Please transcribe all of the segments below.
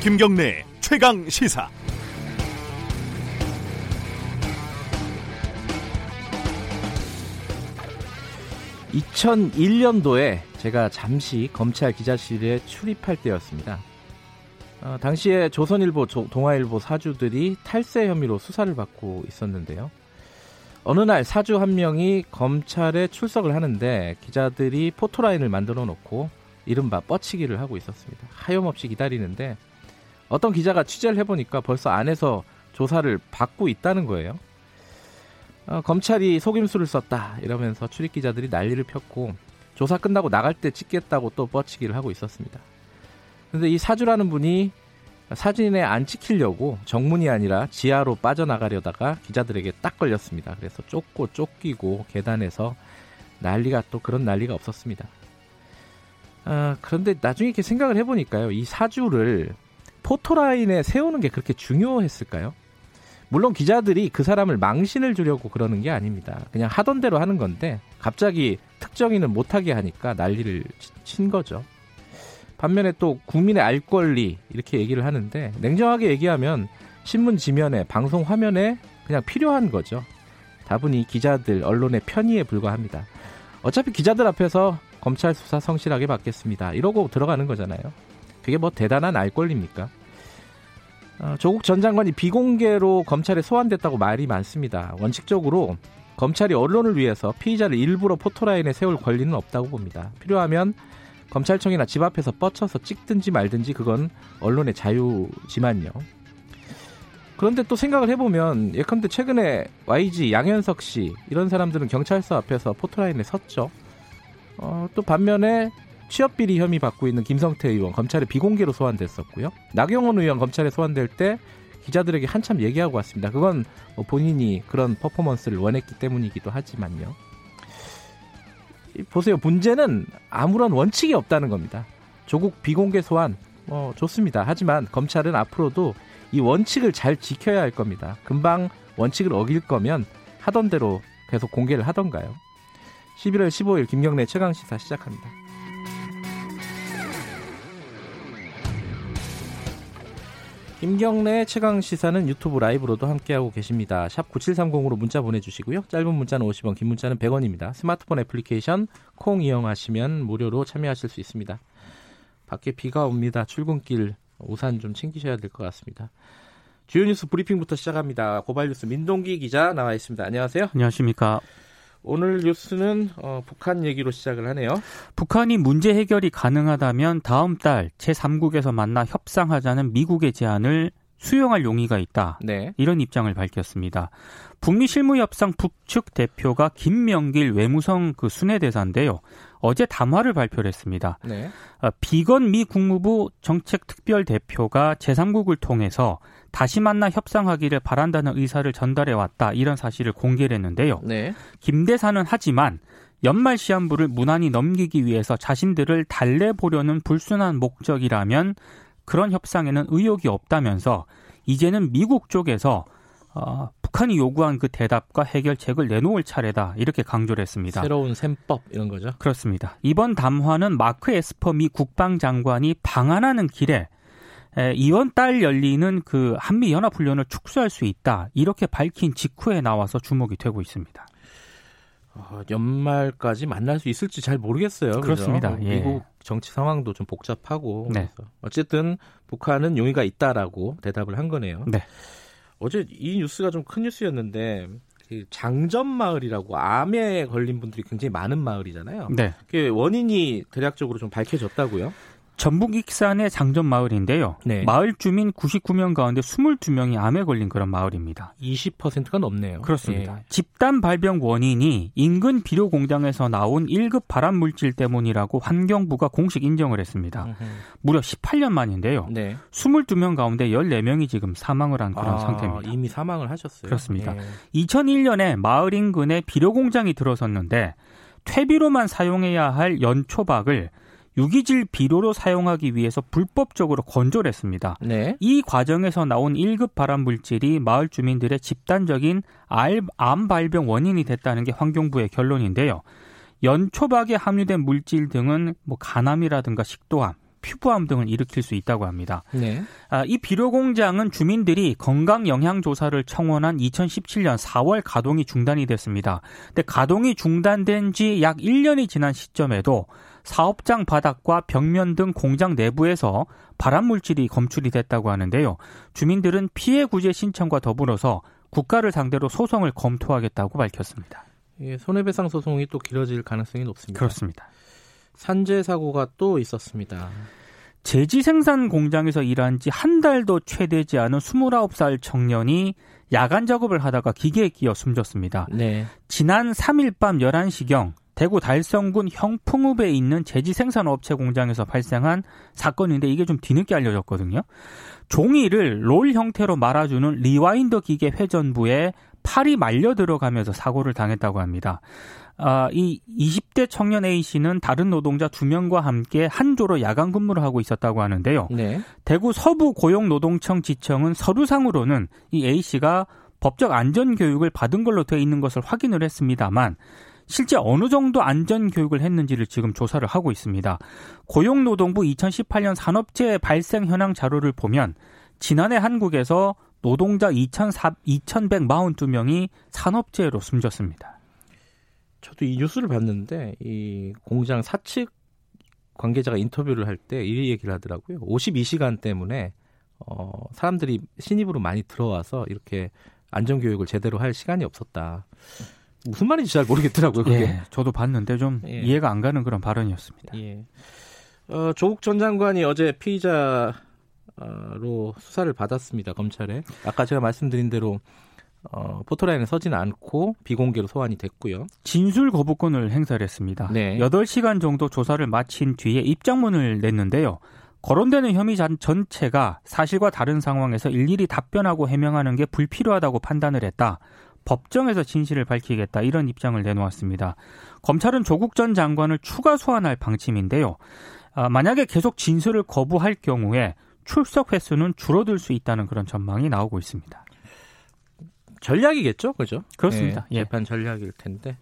김경래 최강 시사. (2001년도에) 제가 잠시 검찰 기자실에 출입할 때였습니다. 어, 당시에 조선일보, 조, 동아일보 사주들이 탈세 혐의로 수사를 받고 있었는데요. 어느 날 사주 한 명이 검찰에 출석을 하는데 기자들이 포토라인을 만들어 놓고 이른바 뻗치기를 하고 있었습니다. 하염없이 기다리는데 어떤 기자가 취재를 해보니까 벌써 안에서 조사를 받고 있다는 거예요. 어, 검찰이 속임수를 썼다 이러면서 출입 기자들이 난리를 폈고 조사 끝나고 나갈 때 찍겠다고 또 뻗치기를 하고 있었습니다. 근데 이 사주라는 분이 사진에 안 찍히려고 정문이 아니라 지하로 빠져나가려다가 기자들에게 딱 걸렸습니다. 그래서 쫓고 쫓기고 계단에서 난리가 또 그런 난리가 없었습니다. 아, 그런데 나중에 이렇게 생각을 해보니까요. 이 사주를 포토라인에 세우는 게 그렇게 중요했을까요? 물론 기자들이 그 사람을 망신을 주려고 그러는 게 아닙니다. 그냥 하던 대로 하는 건데 갑자기 특정인을 못하게 하니까 난리를 친 거죠. 반면에 또 국민의 알 권리 이렇게 얘기를 하는데 냉정하게 얘기하면 신문 지면에 방송 화면에 그냥 필요한 거죠. 다분히 기자들 언론의 편의에 불과합니다. 어차피 기자들 앞에서 검찰 수사 성실하게 받겠습니다. 이러고 들어가는 거잖아요. 그게 뭐 대단한 알 권리입니까? 어, 조국 전 장관이 비공개로 검찰에 소환됐다고 말이 많습니다. 원칙적으로 검찰이 언론을 위해서 피의자를 일부러 포토라인에 세울 권리는 없다고 봅니다. 필요하면 검찰청이나 집 앞에서 뻗쳐서 찍든지 말든지 그건 언론의 자유지만요. 그런데 또 생각을 해보면 예컨대 최근에 YG 양현석 씨 이런 사람들은 경찰서 앞에서 포토라인에 섰죠. 어, 또 반면에 취업비리 혐의 받고 있는 김성태 의원 검찰에 비공개로 소환됐었고요. 나경원 의원 검찰에 소환될 때 기자들에게 한참 얘기하고 왔습니다. 그건 뭐 본인이 그런 퍼포먼스를 원했기 때문이기도 하지만요. 보세요. 문제는 아무런 원칙이 없다는 겁니다. 조국 비공개 소환 뭐 좋습니다. 하지만 검찰은 앞으로도 이 원칙을 잘 지켜야 할 겁니다. 금방 원칙을 어길 거면 하던 대로 계속 공개를 하던가요. 11월 15일 김경래 최강 시사 시작합니다. 김경래 최강 시사는 유튜브 라이브로도 함께하고 계십니다. 샵 9730으로 문자 보내주시고요. 짧은 문자는 50원, 긴 문자는 100원입니다. 스마트폰 애플리케이션 콩 이용하시면 무료로 참여하실 수 있습니다. 밖에 비가 옵니다. 출근길 우산 좀 챙기셔야 될 것 같습니다. 주요 뉴스 브리핑부터 시작합니다. 고발 뉴스 민동기 기자 나와 있습니다. 안녕하세요. 안녕하십니까. 오늘 뉴스는 어, 북한 얘기로 시작을 하네요. 북한이 문제 해결이 가능하다면 다음 달 제3국에서 만나 협상하자는 미국의 제안을 수용할 용의가 있다. 네. 이런 입장을 밝혔습니다. 북미 실무협상 북측 대표가 김명길 외무성 그 순회대사인데요. 어제 담화를 발표를 했습니다. 네. 어, 비건 미 국무부 정책특별 대표가 제3국을 통해서 다시 만나 협상하기를 바란다는 의사를 전달해 왔다 이런 사실을 공개를 했는데요. 네. 김 대사는 하지만 연말 시한부를 무난히 넘기기 위해서 자신들을 달래보려는 불순한 목적이라면 그런 협상에는 의욕이 없다면서 이제는 미국 쪽에서 어, 북한이 요구한 그 대답과 해결책을 내놓을 차례다 이렇게 강조를 했습니다. 새로운 셈법 이런 거죠? 그렇습니다. 이번 담화는 마크 에스퍼 미 국방장관이 방한하는 길에 이번 달 열리는 그 한미 연합 훈련을 축소할 수 있다 이렇게 밝힌 직후에 나와서 주목이 되고 있습니다. 어, 연말까지 만날 수 있을지 잘 모르겠어요. 그렇습니다. 예. 미국 정치 상황도 좀 복잡하고 네. 어쨌든 북한은 용의가 있다라고 대답을 한 거네요. 네. 어제 이 뉴스가 좀 큰 뉴스였는데 그 장점 마을이라고 암에 걸린 분들이 굉장히 많은 마을이잖아요. 네. 그 원인이 대략적으로 좀 밝혀졌다고요? 전북 익산의 장전 마을인데요. 네. 마을 주민 99명 가운데 22명이 암에 걸린 그런 마을입니다. 20%가 넘네요. 그렇습니다. 예. 집단 발병 원인이 인근 비료 공장에서 나온 1급 발암 물질 때문이라고 환경부가 공식 인정을 했습니다. 으흠. 무려 18년 만인데요. 네. 22명 가운데 14명이 지금 사망을 한 그런 아, 상태입니다. 이미 사망을 하셨어요. 그렇습니다. 예. 2001년에 마을 인근에 비료 공장이 들어섰는데 퇴비로만 사용해야 할 연초박을 유기질 비료로 사용하기 위해서 불법적으로 건조를 했습니다. 네. 이 과정에서 나온 1급 발암 물질이 마을 주민들의 집단적인 암 발병 원인이 됐다는 게 환경부의 결론인데요. 연초박에 함유된 물질 등은 뭐 간암이라든가 식도암, 피부암 등을 일으킬 수 있다고 합니다. 네. 아, 이 비료 공장은 주민들이 건강 영향 조사를 청원한 2017년 4월 가동이 중단이 됐습니다. 근데 가동이 중단된 지 약 1년이 지난 시점에도 사업장 바닥과 벽면 등 공장 내부에서 발암 물질이 검출이 됐다고 하는데요. 주민들은 피해 구제 신청과 더불어서 국가를 상대로 소송을 검토하겠다고 밝혔습니다. 예, 손해배상 소송이 또 길어질 가능성이 높습니다. 그렇습니다. 산재 사고가 또 있었습니다. 제지 생산 공장에서 일한 지 한 달도 채 되지 않은 29살 청년이 야간 작업을 하다가 기계에 끼어 숨졌습니다. 네. 지난 3일 밤 11시경 대구 달성군 형풍읍에 있는 제지 생산 업체 공장에서 발생한 사건인데 이게 좀 뒤늦게 알려졌거든요. 종이를 롤 형태로 말아주는 rewinder 기계 회전부에 팔이 말려 들어가면서 사고를 당했다고 합니다. 아, 이 20대 청년 A 씨는 다른 노동자 2명과 함께 한 조로 야간 근무를 하고 있었다고 하는데요. 네. 대구 서부 고용노동청 지청은 서류상으로는 이 A 씨가 법적 안전 교육을 받은 걸로 되어 있는 것을 확인을 했습니다만 실제 어느 정도 안전 교육을 했는지를 지금 조사를 하고 있습니다. 고용노동부 2018년 산업재해 발생 현황 자료를 보면 지난해 한국에서 노동자 2,142명이 산업재해로 숨졌습니다. 저도 이 뉴스를 봤는데 이 공장 사측 관계자가 인터뷰를 할 때 이 얘기를 하더라고요. 52시간 때문에 어, 사람들이 신입으로 많이 들어와서 이렇게 안전 교육을 제대로 할 시간이 없었다. 무슨 말인지 잘 모르겠더라고요. 그게. 예, 저도 봤는데 좀 예. 이해가 안 가는 그런 발언이었습니다. 예. 어, 조국 전 장관이 어제 피의자로 수사를 받았습니다. 검찰에. 아까 제가 말씀드린 대로 어, 포토라인에 서지는 않고 비공개로 소환이 됐고요. 진술 거부권을 행사를 했습니다. 네. 8시간 정도 조사를 마친 뒤에 입장문을 냈는데요. 거론되는 혐의 전체가 사실과 다른 상황에서 일일이 답변하고 해명하는 게 불필요하다고 판단을 했다. 법정에서 진실을 밝히겠다 이런 입장을 내놓았습니다. 검찰은 조국 전 장관을 추가 소환할 방침인데요. 아, 만약에 계속 진술을 거부할 경우에 출석 횟수는 줄어들 수 있다는 그런 전망이 나오고 있습니다. 전략이겠죠, 그죠? 그렇습니다. 예, 재판 전략일 텐데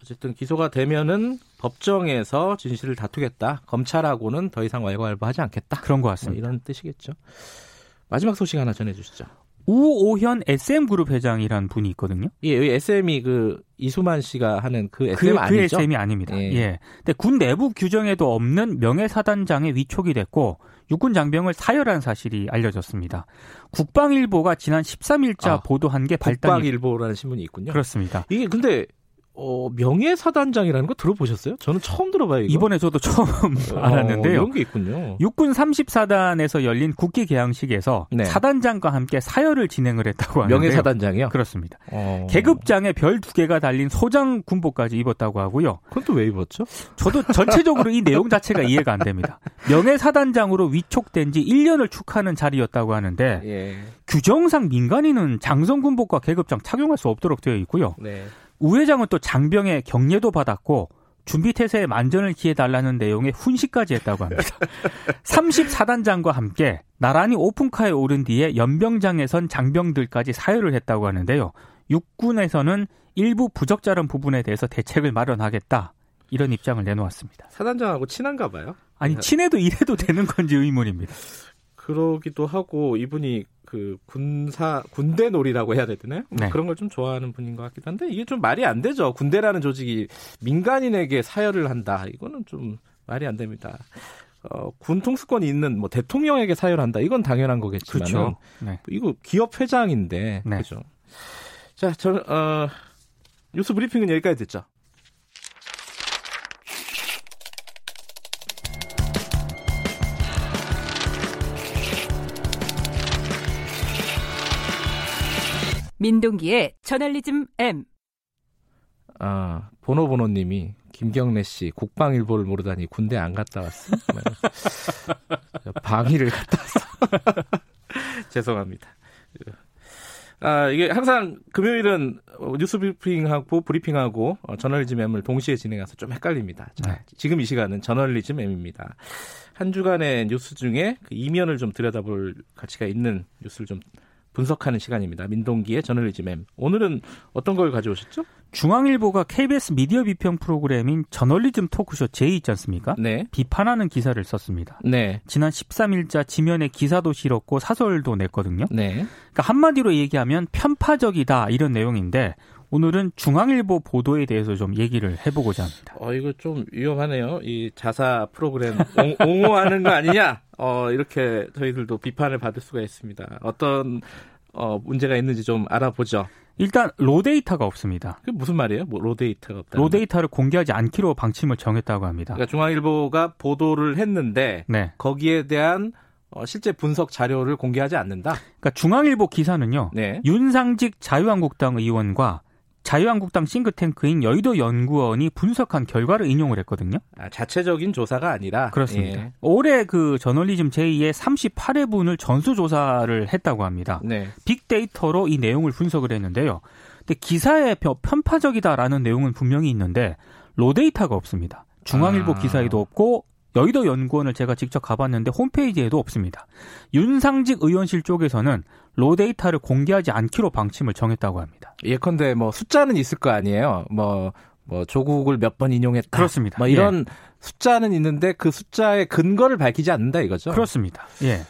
어쨌든 기소가 되면은 법정에서 진실을 다투겠다. 검찰하고는 더 이상 왈가왈부하지 않겠다. 그런 것 같습니다. 뭐 이런 뜻이겠죠. 마지막 소식 하나 전해주시죠. 우오현 SM 그룹 회장이란 분이 있거든요. 예, 여기 SM이 그 이수만 씨가 하는 그 SM 그, 아니죠? 그 SM이 아닙니다. 예. 예. 근데 군 내부 규정에도 없는 명예사단장에 위촉이 됐고 육군 장병을 사열한 사실이 알려졌습니다. 국방일보가 지난 13일자 아, 보도한 게 발단이 국방일보라는 신문이 있군요. 그렇습니다. 이게 근데 어, 명예사단장이라는 거 들어보셨어요? 저는 처음 들어봐요. 이거. 이번에 저도 처음 어, 알았는데요. 이런 게 있군요. 육군 30사단에서 열린 국기 개항식에서 네. 사단장과 함께 사열을 진행을 했다고 하는데요. 명예사단장이요? 그렇습니다. 어... 계급장에 별 두 개가 달린 소장 군복까지 입었다고 하고요. 그건 또 왜 입었죠? 저도 전체적으로 이 내용 자체가 이해가 안 됩니다. 명예사단장으로 위촉된 지 1년을 축하하는 자리였다고 하는데 예. 규정상 민간인은 장성 군복과 계급장 착용할 수 없도록 되어 있고요. 네. 우 회장은 또 장병의 격려도 받았고 준비 태세에 만전을 기해 달라는 내용의 훈시까지 했다고 합니다. 34단장과 함께 나란히 오픈카에 오른 뒤에 연병장에선 장병들까지 사열을 했다고 하는데요. 육군에서는 일부 부적절한 부분에 대해서 대책을 마련하겠다. 이런 입장을 내놓았습니다. 사단장하고 친한가 봐요? 아니 친해도 이래도 되는 건지 의문입니다. 그러기도 하고 이분이 그 군사 군대 놀이라고 해야 되나요? 뭐 네. 그런 걸 좀 좋아하는 분인 것 같기도 한데 이게 좀 말이 안 되죠. 군대라는 조직이 민간인에게 사열을 한다. 이거는 좀 말이 안 됩니다. 어, 군 통수권이 있는 뭐 대통령에게 사열한다. 이건 당연한 거겠지만 그렇죠. 네. 이거 기업 회장인데 네. 그죠. 자, 저 어, 뉴스 브리핑은 여기까지 됐죠. 민동기의 저널리즘 M. 아, 보노보노님이 김경래 씨 국방일보를 모르다니 군대 안 갔다 왔어? 방위를 갔다 왔어. 죄송합니다. 아, 이게 항상 금요일은 뉴스 브리핑하고 브리핑하고 어, 저널리즘 M을 동시에 진행해서 좀 헷갈립니다. 자, 네. 지금 이 시간은 저널리즘 M입니다. 한 주간의 뉴스 중에 그 이면을 좀 들여다볼 가치가 있는 뉴스를 좀 분석하는 시간입니다. 민동기의 저널리즘 M. 오늘은 어떤 걸 가져오셨죠? 중앙일보가 KBS 미디어 비평 프로그램인 저널리즘 토크쇼 제 있지 않습니까? 네. 비판하는 기사를 썼습니다. 네. 지난 13일자 지면에 기사도 실었고 사설도 냈거든요. 네. 그러니까 한마디로 얘기하면 편파적이다 이런 내용인데 오늘은 중앙일보 보도에 대해서 좀 얘기를 해보고자 합니다. 어, 이거 좀 위험하네요. 이 자사 프로그램 옹, 호하는거 아니냐? 어, 이렇게 저희들도 비판을 받을 수가 있습니다. 어떤 어, 문제가 있는지 좀 알아보죠. 일단 로데이터가 없습니다. 그 무슨 말이에요? 뭐 로데이터가 없다. 로데이터를 공개하지 않기로 방침을 정했다고 합니다. 그러니까 중앙일보가 보도를 했는데 네. 거기에 대한 어, 실제 분석 자료를 공개하지 않는다. 그러니까 중앙일보 기사는요. 네. 윤상직 자유한국당 의원과 자유한국당 싱크탱크인 여의도 연구원이 분석한 결과를 인용을 했거든요. 아, 자체적인 조사가 아니라 그렇습니다. 예. 올해 그 저널리즘 제2의 38회분을 전수 조사를 했다고 합니다. 네. 빅데이터로 이 내용을 분석을 했는데요. 근데 기사에 편파적이다라는 내용은 분명히 있는데 로데이터가 없습니다. 중앙일보 아. 기사에도 없고 여의도 연구원을 제가 직접 가봤는데 홈페이지에도 없습니다. 윤상직 의원실 쪽에서는 raw data를 공개하지 않기로 방침을 정했다고 합니다. 예컨대 뭐 숫자는 있을 거 아니에요. 뭐, 뭐 조국을 몇 번 인용했다. 그렇습니다. 뭐 이런 예. 숫자는 있는데 그 숫자의 근거를 밝히지 않는다 이거죠. 그렇습니다. 예.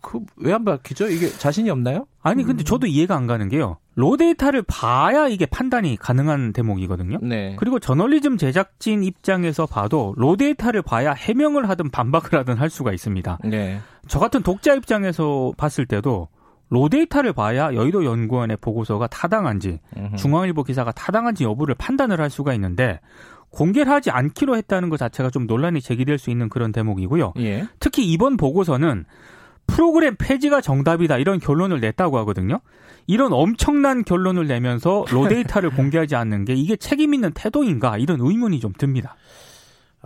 그 왜 안 밝히죠? 이게 자신이 없나요? 아니 근데 음. 저도 이해가 안 가는 게요. raw data를 봐야 이게 판단이 가능한 대목이거든요. 네. 그리고 저널리즘 제작진 입장에서 봐도 raw data를 봐야 해명을 하든 반박을 하든 할 수가 있습니다. 네. 저 같은 독자 입장에서 봤을 때도 로 데이터를 봐야 여의도 연구원의 보고서가 타당한지 중앙일보 기사가 타당한지 여부를 판단을 할 수가 있는데 공개를 하지 않기로 했다는 것 자체가 좀 논란이 제기될 수 있는 그런 대목이고요. 예. 특히 이번 보고서는 프로그램 폐지가 정답이다 이런 결론을 냈다고 하거든요. 이런 엄청난 결론을 내면서 로 데이터를 공개하지 않는 게 이게 책임 있는 태도인가 이런 의문이 좀 듭니다.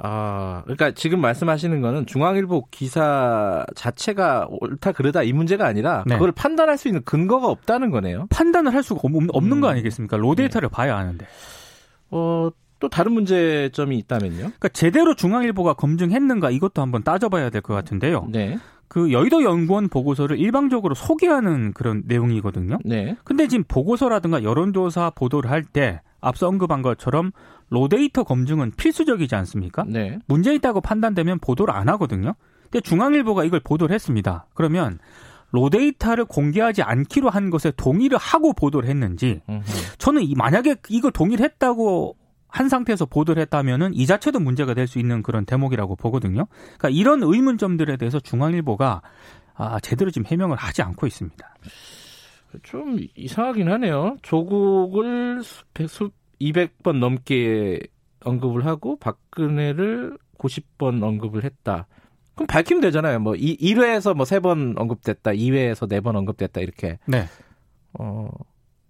아, 그러니까 지금 말씀하시는 거는 중앙일보 기사 자체가 옳다 그르다 이 문제가 아니라 네. 그걸 판단할 수 있는 근거가 없다는 거네요. 판단을 할 수가 없는 음. 거 아니겠습니까? 로 데이터를 네. 봐야 하는데. 어, 또 다른 문제점이 있다면요? 그러니까 제대로 중앙일보가 검증했는가 이것도 한번 따져봐야 될 것 같은데요. 네. 그 여의도 연구원 보고서를 일방적으로 소개하는 그런 내용이거든요. 네. 근데 지금 보고서라든가 여론조사 보도를 할 때 앞서 언급한 것처럼 로데이터 검증은 필수적이지 않습니까? 네. 문제 있다고 판단되면 보도를 안 하거든요. 근데 중앙일보가 이걸 보도를 했습니다. 그러면 로데이터를 공개하지 않기로 한 것에 동의를 하고 보도를 했는지 저는 만약에 이걸 동의를 했다고 한 상태에서 보도를 했다면은 이 자체도 문제가 될 수 있는 그런 대목이라고 보거든요. 그러니까 이런 의문점들에 대해서 중앙일보가 아, 제대로 지금 해명을 하지 않고 있습니다. 좀 이상하긴 하네요. 조국을 200번 넘게 언급을 하고 박근혜를 90번 언급을 했다. 그럼 밝히면 되잖아요. 뭐 1회에서 뭐 3번 언급됐다, 2회에서 4번 언급됐다 이렇게. 네. 어,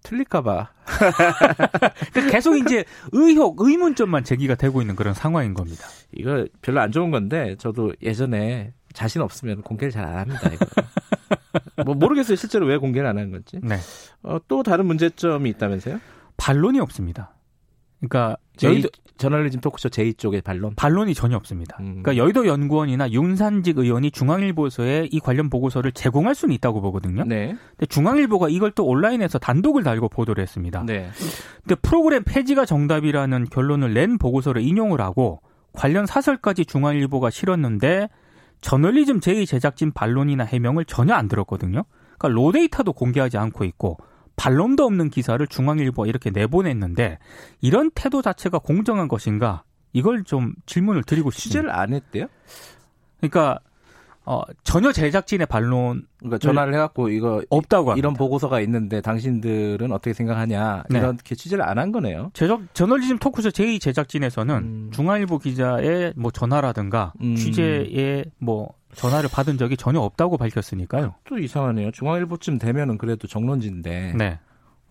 틀릴까봐. 그러니까 계속 이제 의혹, 의문점만 제기가 되고 있는 그런 상황인 겁니다. 이거 별로 안 좋은 건데 저도 예전에 자신 없으면 공개를 잘 안 합니다. 이거. 뭐 모르겠어요. 실제로 왜 공개를 안 하는 건지. 네. 어, 또 다른 문제점이 있다면서요? 반론이 없습니다. 그러니까 여의도 저널리즘 토크쇼 제2 쪽의 반론? 반론이 전혀 없습니다. 음. 그러니까 여의도 연구원이나 윤산직 의원이 중앙일보서에 이 관련 보고서를 제공할 수는 있다고 보거든요. 네. 근데 중앙일보가 이걸 또 온라인에서 단독을 달고 보도를 했습니다. 네. 근데 프로그램 폐지가 정답이라는 결론을 낸 보고서를 인용을 하고 관련 사설까지 중앙일보가 실었는데 저널리즘 제2 제작진 반론이나 해명을 전혀 안 들었거든요. 그러니까 로데이터도 공개하지 않고 있고 반론도 없는 기사를 중앙일보가 이렇게 내보냈는데 이런 태도 자체가 공정한 것인가? 이걸 좀 질문을 드리고 싶습니다. 취재를 안 했대요? 그러니까 어, 전혀 제작진의 반론 그러니까 전화를 해갖고 이거 없다고 합니다. 이런 보고서가 있는데 당신들은 어떻게 생각하냐 네. 이렇게 취재를 안 한 거네요. 제작 저널리즘 토크쇼 제2 제작진에서는 음. 중앙일보 기자의 뭐 전화라든가 음. 취재에 뭐 전화를 받은 적이 전혀 없다고 밝혔으니까요. 또 이상하네요. 중앙일보쯤 되면은 그래도 정론지인데. 네.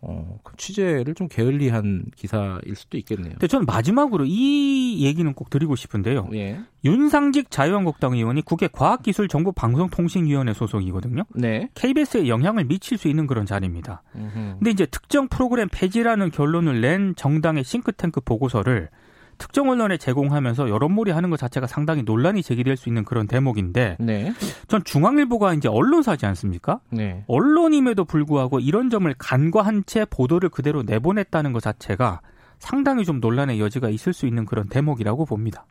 어, 그 취재를 좀 게을리한 기사일 수도 있겠네요. 근데 저는 마지막으로 이 얘기는 꼭 드리고 싶은데요. 예. 윤상직 자유한국당 의원이 국회 과학기술정보방송통신위원회 소속이거든요. 네. KBS에 영향을 미칠 수 있는 그런 자리입니다. 음흠. 근데 이제 특정 프로그램 폐지라는 결론을 낸 정당의 싱크탱크 보고서를 특정 언론에 제공하면서 여론몰이 하는 것 자체가 상당히 논란이 제기될 수 있는 그런 대목인데 네. 전 중앙일보가 이제 언론사지 않습니까? 네. 언론임에도 불구하고 이런 점을 간과한 채 보도를 그대로 내보냈다는 것 자체가 상당히 좀 논란의 여지가 있을 수 있는 그런 대목이라고 봅니다.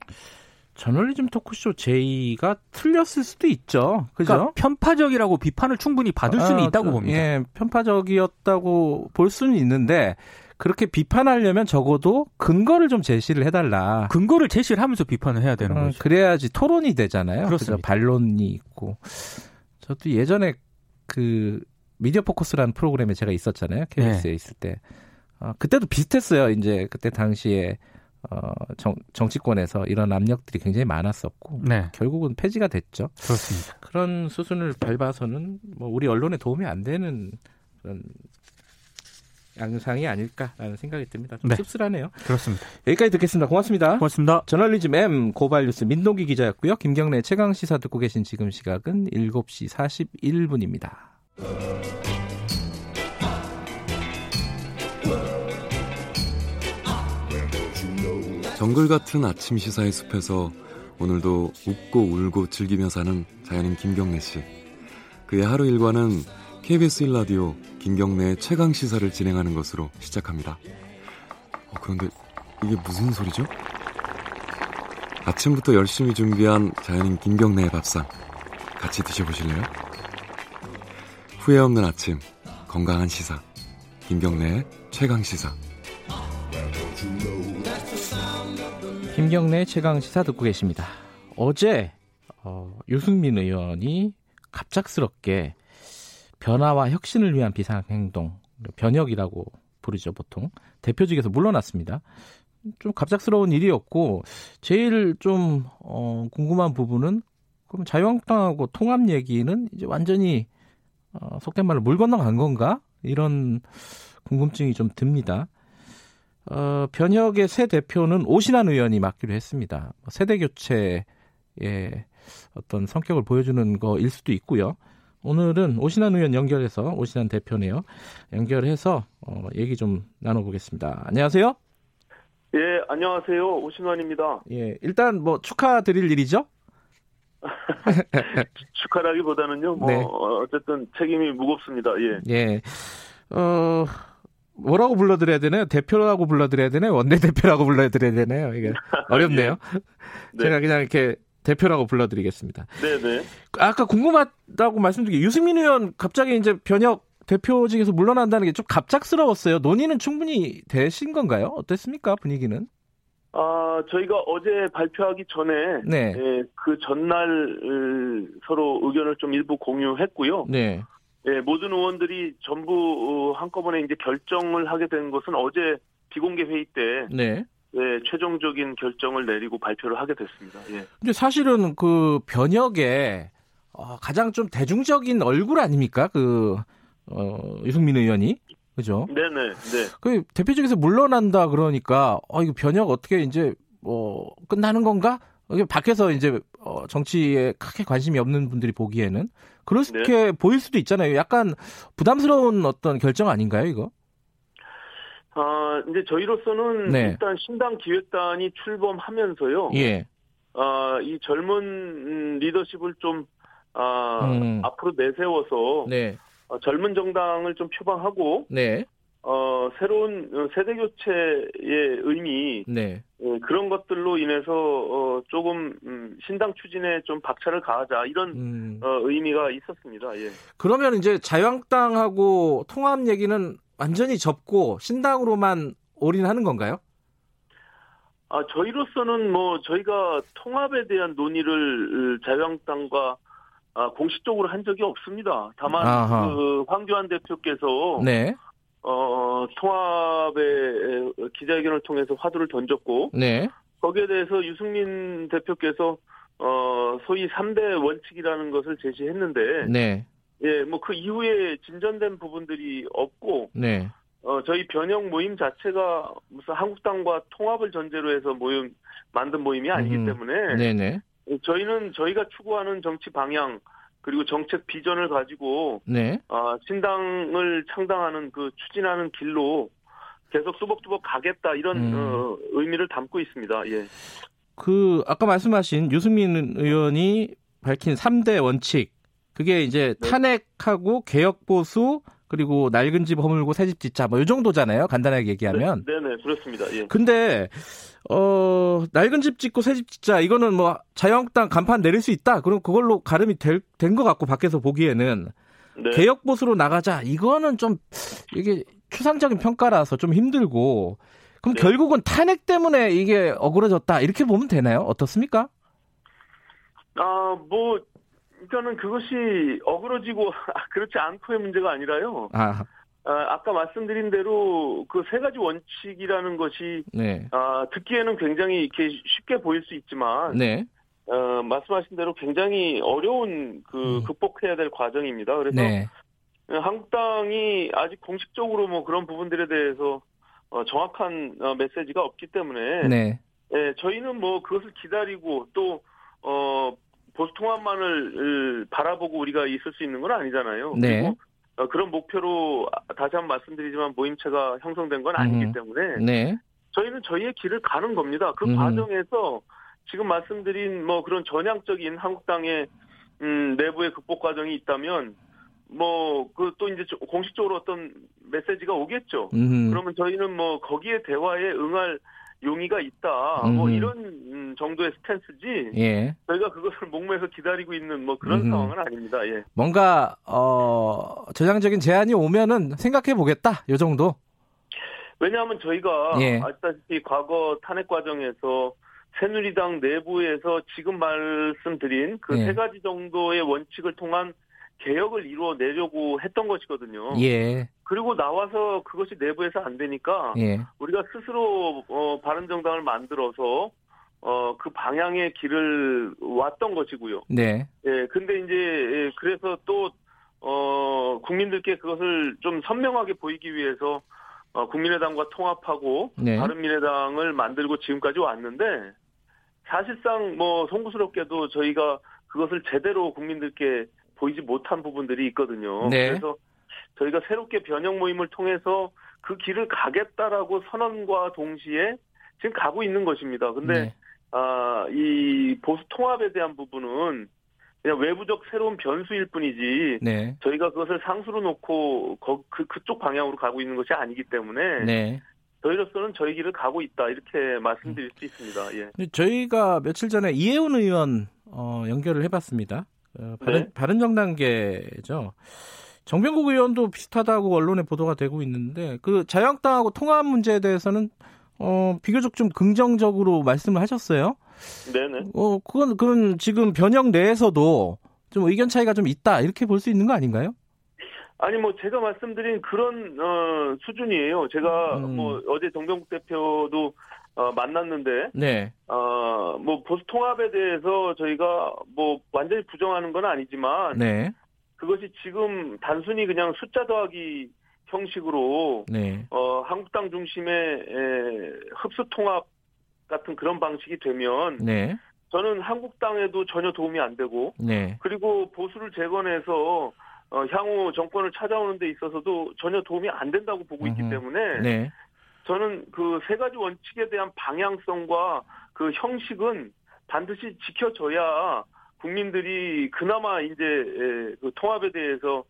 저널리즘 토크쇼 제의가 틀렸을 수도 있죠. 그죠? 그러니까 편파적이라고 비판을 충분히 받을 수는 아, 있다고 그, 봅니다. 예, 편파적이었다고 볼 수는 있는데 그렇게 비판하려면 적어도 근거를 좀 제시를 해달라. 근거를 제시를 하면서 비판을 해야 되는 어, 거죠. 그래야지 토론이 되잖아요. 그렇습니다. 반론이 있고. 저도 예전에 그 미디어 포커스라는 프로그램에 제가 있었잖아요. KBS에 네. 있을 때. 어, 그때도 비슷했어요. 이제 그때 당시에 어, 정, 정치권에서 이런 압력들이 굉장히 많았었고 네. 결국은 폐지가 됐죠. 그렇습니다. 그런 수순을 밟아서는 뭐 우리 언론에 도움이 안 되는 그런 양상이 아닐까라는 생각이 듭니다. 좀 네. 씁쓸하네요. 그렇습니다. 여기까지 듣겠습니다. 고맙습니다. 고맙습니다. 저널리즘 M 고발뉴스 민동기 기자였고요. 김경래 최강 시사 듣고 계신 지금 시각은 7시 41분입니다. 정글 같은 아침 시사의 숲에서 오늘도 웃고 울고 즐기며 사는 자연인 김경래 씨. 그의 하루 일과는 KBS 1라디오 김경래의 최강 시사를 진행하는 것으로 시작합니다. 어, 그런데 이게 무슨 소리죠? 아침부터 열심히 준비한 자연인 김경래의 밥상 같이 드셔보실래요? 후회 없는 아침 건강한 시사 김경래의 최강 시사 김경래 최강 시사 듣고 계십니다. 어제 어, 유승민 의원이 갑작스럽게 변화와 혁신을 위한 비상행동, 변혁이라고 부르죠 보통 대표직에서 물러났습니다. 좀 갑작스러운 일이었고 제일 좀 어, 궁금한 부분은 그럼 자유한국당하고 통합 얘기는 이제 완전히 어, 속된 말로 물 건너간 건가 이런 궁금증이 좀 듭니다. 어, 변혁의 새 대표는 오신환 의원이 맡기로 했습니다. 세대 교체의 어떤 성격을 보여주는 거일 수도 있고요. 오늘은 오신환 의원 연결해서 오신환 대표네요. 연결해서 어, 얘기 좀 나눠보겠습니다. 안녕하세요. 예, 안녕하세요. 오신환입니다. 예, 일단 뭐 축하드릴 일이죠? 축하라기보다는요, 뭐 네. 어쨌든 책임이 무겁습니다. 예. 예. 어 뭐라고 불러드려야 되나요? 대표라고 불러드려야 되나요? 원내대표라고 불러드려야 되나요? 이게 어렵네요. 네. 제가 그냥 이렇게 대표라고 불러드리겠습니다. 네네. 아까 궁금하다고 말씀드린 게 유승민 의원 갑자기 이제 변혁 대표직에서 물러난다는 게 좀 갑작스러웠어요. 논의는 충분히 되신 건가요? 어땠습니까? 분위기는? 아, 저희가 어제 발표하기 전에 네. 예, 그 전날 서로 의견을 좀 일부 공유했고요. 네. 예, 모든 의원들이 전부 어, 한꺼번에 이제 결정을 하게 된 것은 어제 비공개 회의 때 네. 예, 최종적인 결정을 내리고 발표를 하게 됐습니다. 예. 근데 사실은 그 변혁의 어, 가장 좀 대중적인 얼굴 아닙니까? 그 어, 유승민 의원이 그죠? 네네. 네. 그 대표직에서 물러난다 그러니까 어 이거 변혁 어떻게 이제 뭐 끝나는 건가? 밖에서 이제 어, 정치에 크게 관심이 없는 분들이 보기에는 그렇게 네. 보일 수도 있잖아요. 약간 부담스러운 어떤 결정 아닌가요, 이거? 아, 이제 저희로서는 네. 일단 신당 기획단이 출범하면서요. 예. 아, 이 젊은 리더십을 좀 아, 음. 앞으로 내세워서 네. 어, 젊은 정당을 좀 표방하고 네. 어, 새로운 세대 교체의 의미 네. 어, 그런 것들로 인해서 어, 조금 음, 신당 추진에 좀 박차를 가하자 이런 음. 어, 의미가 있었습니다. 예. 그러면 이제 자유한국당하고 통합 얘기는 완전히 접고 신당으로만 올인하는 건가요? 아 저희로서는 뭐 저희가 통합에 대한 논의를 자유한국당과 아, 공식적으로 한 적이 없습니다. 다만 아하. 그 황교안 대표께서 네. 어, 통합의 기자회견을 통해서 화두를 던졌고, 네. 거기에 대해서 유승민 대표께서 어, 소위 3대 원칙이라는 것을 제시했는데, 네. 예, 뭐 그 이후에 진전된 부분들이 없고, 네. 어, 저희 변형 모임 자체가 무슨 한국당과 통합을 전제로 해서 모임, 만든 모임이 아니기 음, 때문에, 네네. 저희는 저희가 추구하는 정치 방향, 그리고 정책 비전을 가지고 네. 어, 신당을 창당하는 그 추진하는 길로 계속 뚜벅뚜벅 가겠다 이런 음. 어, 의미를 담고 있습니다. 예. 그 아까 말씀하신 유승민 의원이 밝힌 3대 원칙 그게 이제 네. 탄핵하고 개혁 보수 그리고 낡은 집 허물고 새 집 짓자 뭐 이 정도잖아요. 간단하게 얘기하면. 네, 네, 그렇습니다. 예. 근데 어 낡은 집 짓고 새 집 짓자 이거는 뭐 자유한국당 간판 내릴 수 있다. 그럼 그걸로 가름이 된 것 같고 밖에서 보기에는 네. 개혁 보수로 나가자 이거는 좀 이게 추상적인 평가라서 좀 힘들고 그럼 네. 결국은 탄핵 때문에 이게 억울해졌다 이렇게 보면 되나요? 어떻습니까? 아 뭐 그러니까는 그것이 어그러지고 그렇지 않고의 문제가 아니라요. 아. 아, 까 말씀드린 대로 그 세 가지 원칙이라는 것이 네. 아, 듣기에는 굉장히 이렇게 쉽게 보일 수 있지만 네. 어, 말씀하신 대로 굉장히 어려운 그 음. 극복해야 될 과정입니다. 그래서 네. 한국당이 아직 공식적으로 뭐 그런 부분들에 대해서 어, 정확한 어, 메시지가 없기 때문에 네. 예, 저희는 뭐 그것을 기다리고 또 어, 보수 통합만을 바라보고 우리가 있을 수 있는 건 아니잖아요. 네. 그리고 어, 그런 목표로 다시 한번 말씀드리지만 모임체가 형성된 건 아니기 음. 때문에 네. 저희는 저희의 길을 가는 겁니다. 그 음. 과정에서 지금 말씀드린 뭐 그런 전향적인 한국당의 음, 내부의 극복 과정이 있다면 뭐 그 또 이제 공식적으로 어떤 메시지가 오겠죠. 음. 그러면 저희는 뭐 거기에 대화에 응할 용의가 있다. 음. 뭐 이런 음, 정도의 스탠스지. 예. 저희가 그것을 목매서 기다리고 있는 뭐 그런 음. 상황은 아닙니다. 예. 뭔가 어 저장적인 제안이 오면은 생각해 보겠다. 요 정도. 왜냐하면 저희가 예. 아시다시피 과거 탄핵 과정에서 새누리당 내부에서 지금 말씀드린 그세 예. 가지 정도의 원칙을 통한 개혁을 이루어내려고 했던 것이거든요. 예. 그리고 나와서 그것이 내부에서 안 되니까 예. 우리가 스스로 어, 바른정당을 만들어서 어, 그 방향의 길을 왔던 것이고요. 네. 예, 근데 이제 예, 그래서 또 어, 국민들께 그것을 좀 선명하게 보이기 위해서 어, 국민의당과 통합하고 네. 바른미래당을 만들고 지금까지 왔는데 사실상 뭐 송구스럽게도 저희가 그것을 제대로 국민들께 보이지 못한 부분들이 있거든요. 네. 그래서 저희가 새롭게 변형 모임을 통해서 그 길을 가겠다라고 선언과 동시에 지금 가고 있는 것입니다. 근데 네. 아, 이 보수 통합에 대한 부분은 그냥 외부적 새로운 변수일 뿐이지 네. 저희가 그것을 상수로 놓고 거, 그 그쪽 방향으로 가고 있는 것이 아니기 때문에 네. 저희로서는 저희 길을 가고 있다 이렇게 말씀드릴 수 있습니다. 예. 저희가 며칠 전에 이혜훈 의원 어, 연결을 해봤습니다. 어, 바른, 네. 바른정당계죠. 정병국 의원도 비슷하다고 언론에 보도가 되고 있는데 그 자유한국당하고 통합 문제에 대해서는 어, 비교적 좀 긍정적으로 말씀을 하셨어요. 네네. 어, 그건, 그건 지금 변형 내에서도 좀 의견 차이가 좀 있다 이렇게 볼 수 있는 거 아닌가요? 아니 뭐 제가 말씀드린 그런 어, 수준이에요. 제가 음. 뭐 어제 정병국 대표도 어, 만났는데, 네. 어, 뭐, 보수 통합에 대해서 저희가 뭐, 완전히 부정하는 건 아니지만, 네. 그것이 지금 단순히 그냥 숫자 더하기 형식으로, 네. 어, 한국당 중심의 에, 흡수 통합 같은 그런 방식이 되면, 네. 저는 한국당에도 전혀 도움이 안 되고, 네. 그리고 보수를 재건해서, 어, 향후 정권을 찾아오는 데 있어서도 전혀 도움이 안 된다고 보고 있기 때문에, 네. 저는 그 세 가지 원칙에 대한 방향성과 그 형식은 반드시 지켜져야 국민들이 그나마 이제 그 통합에 대해서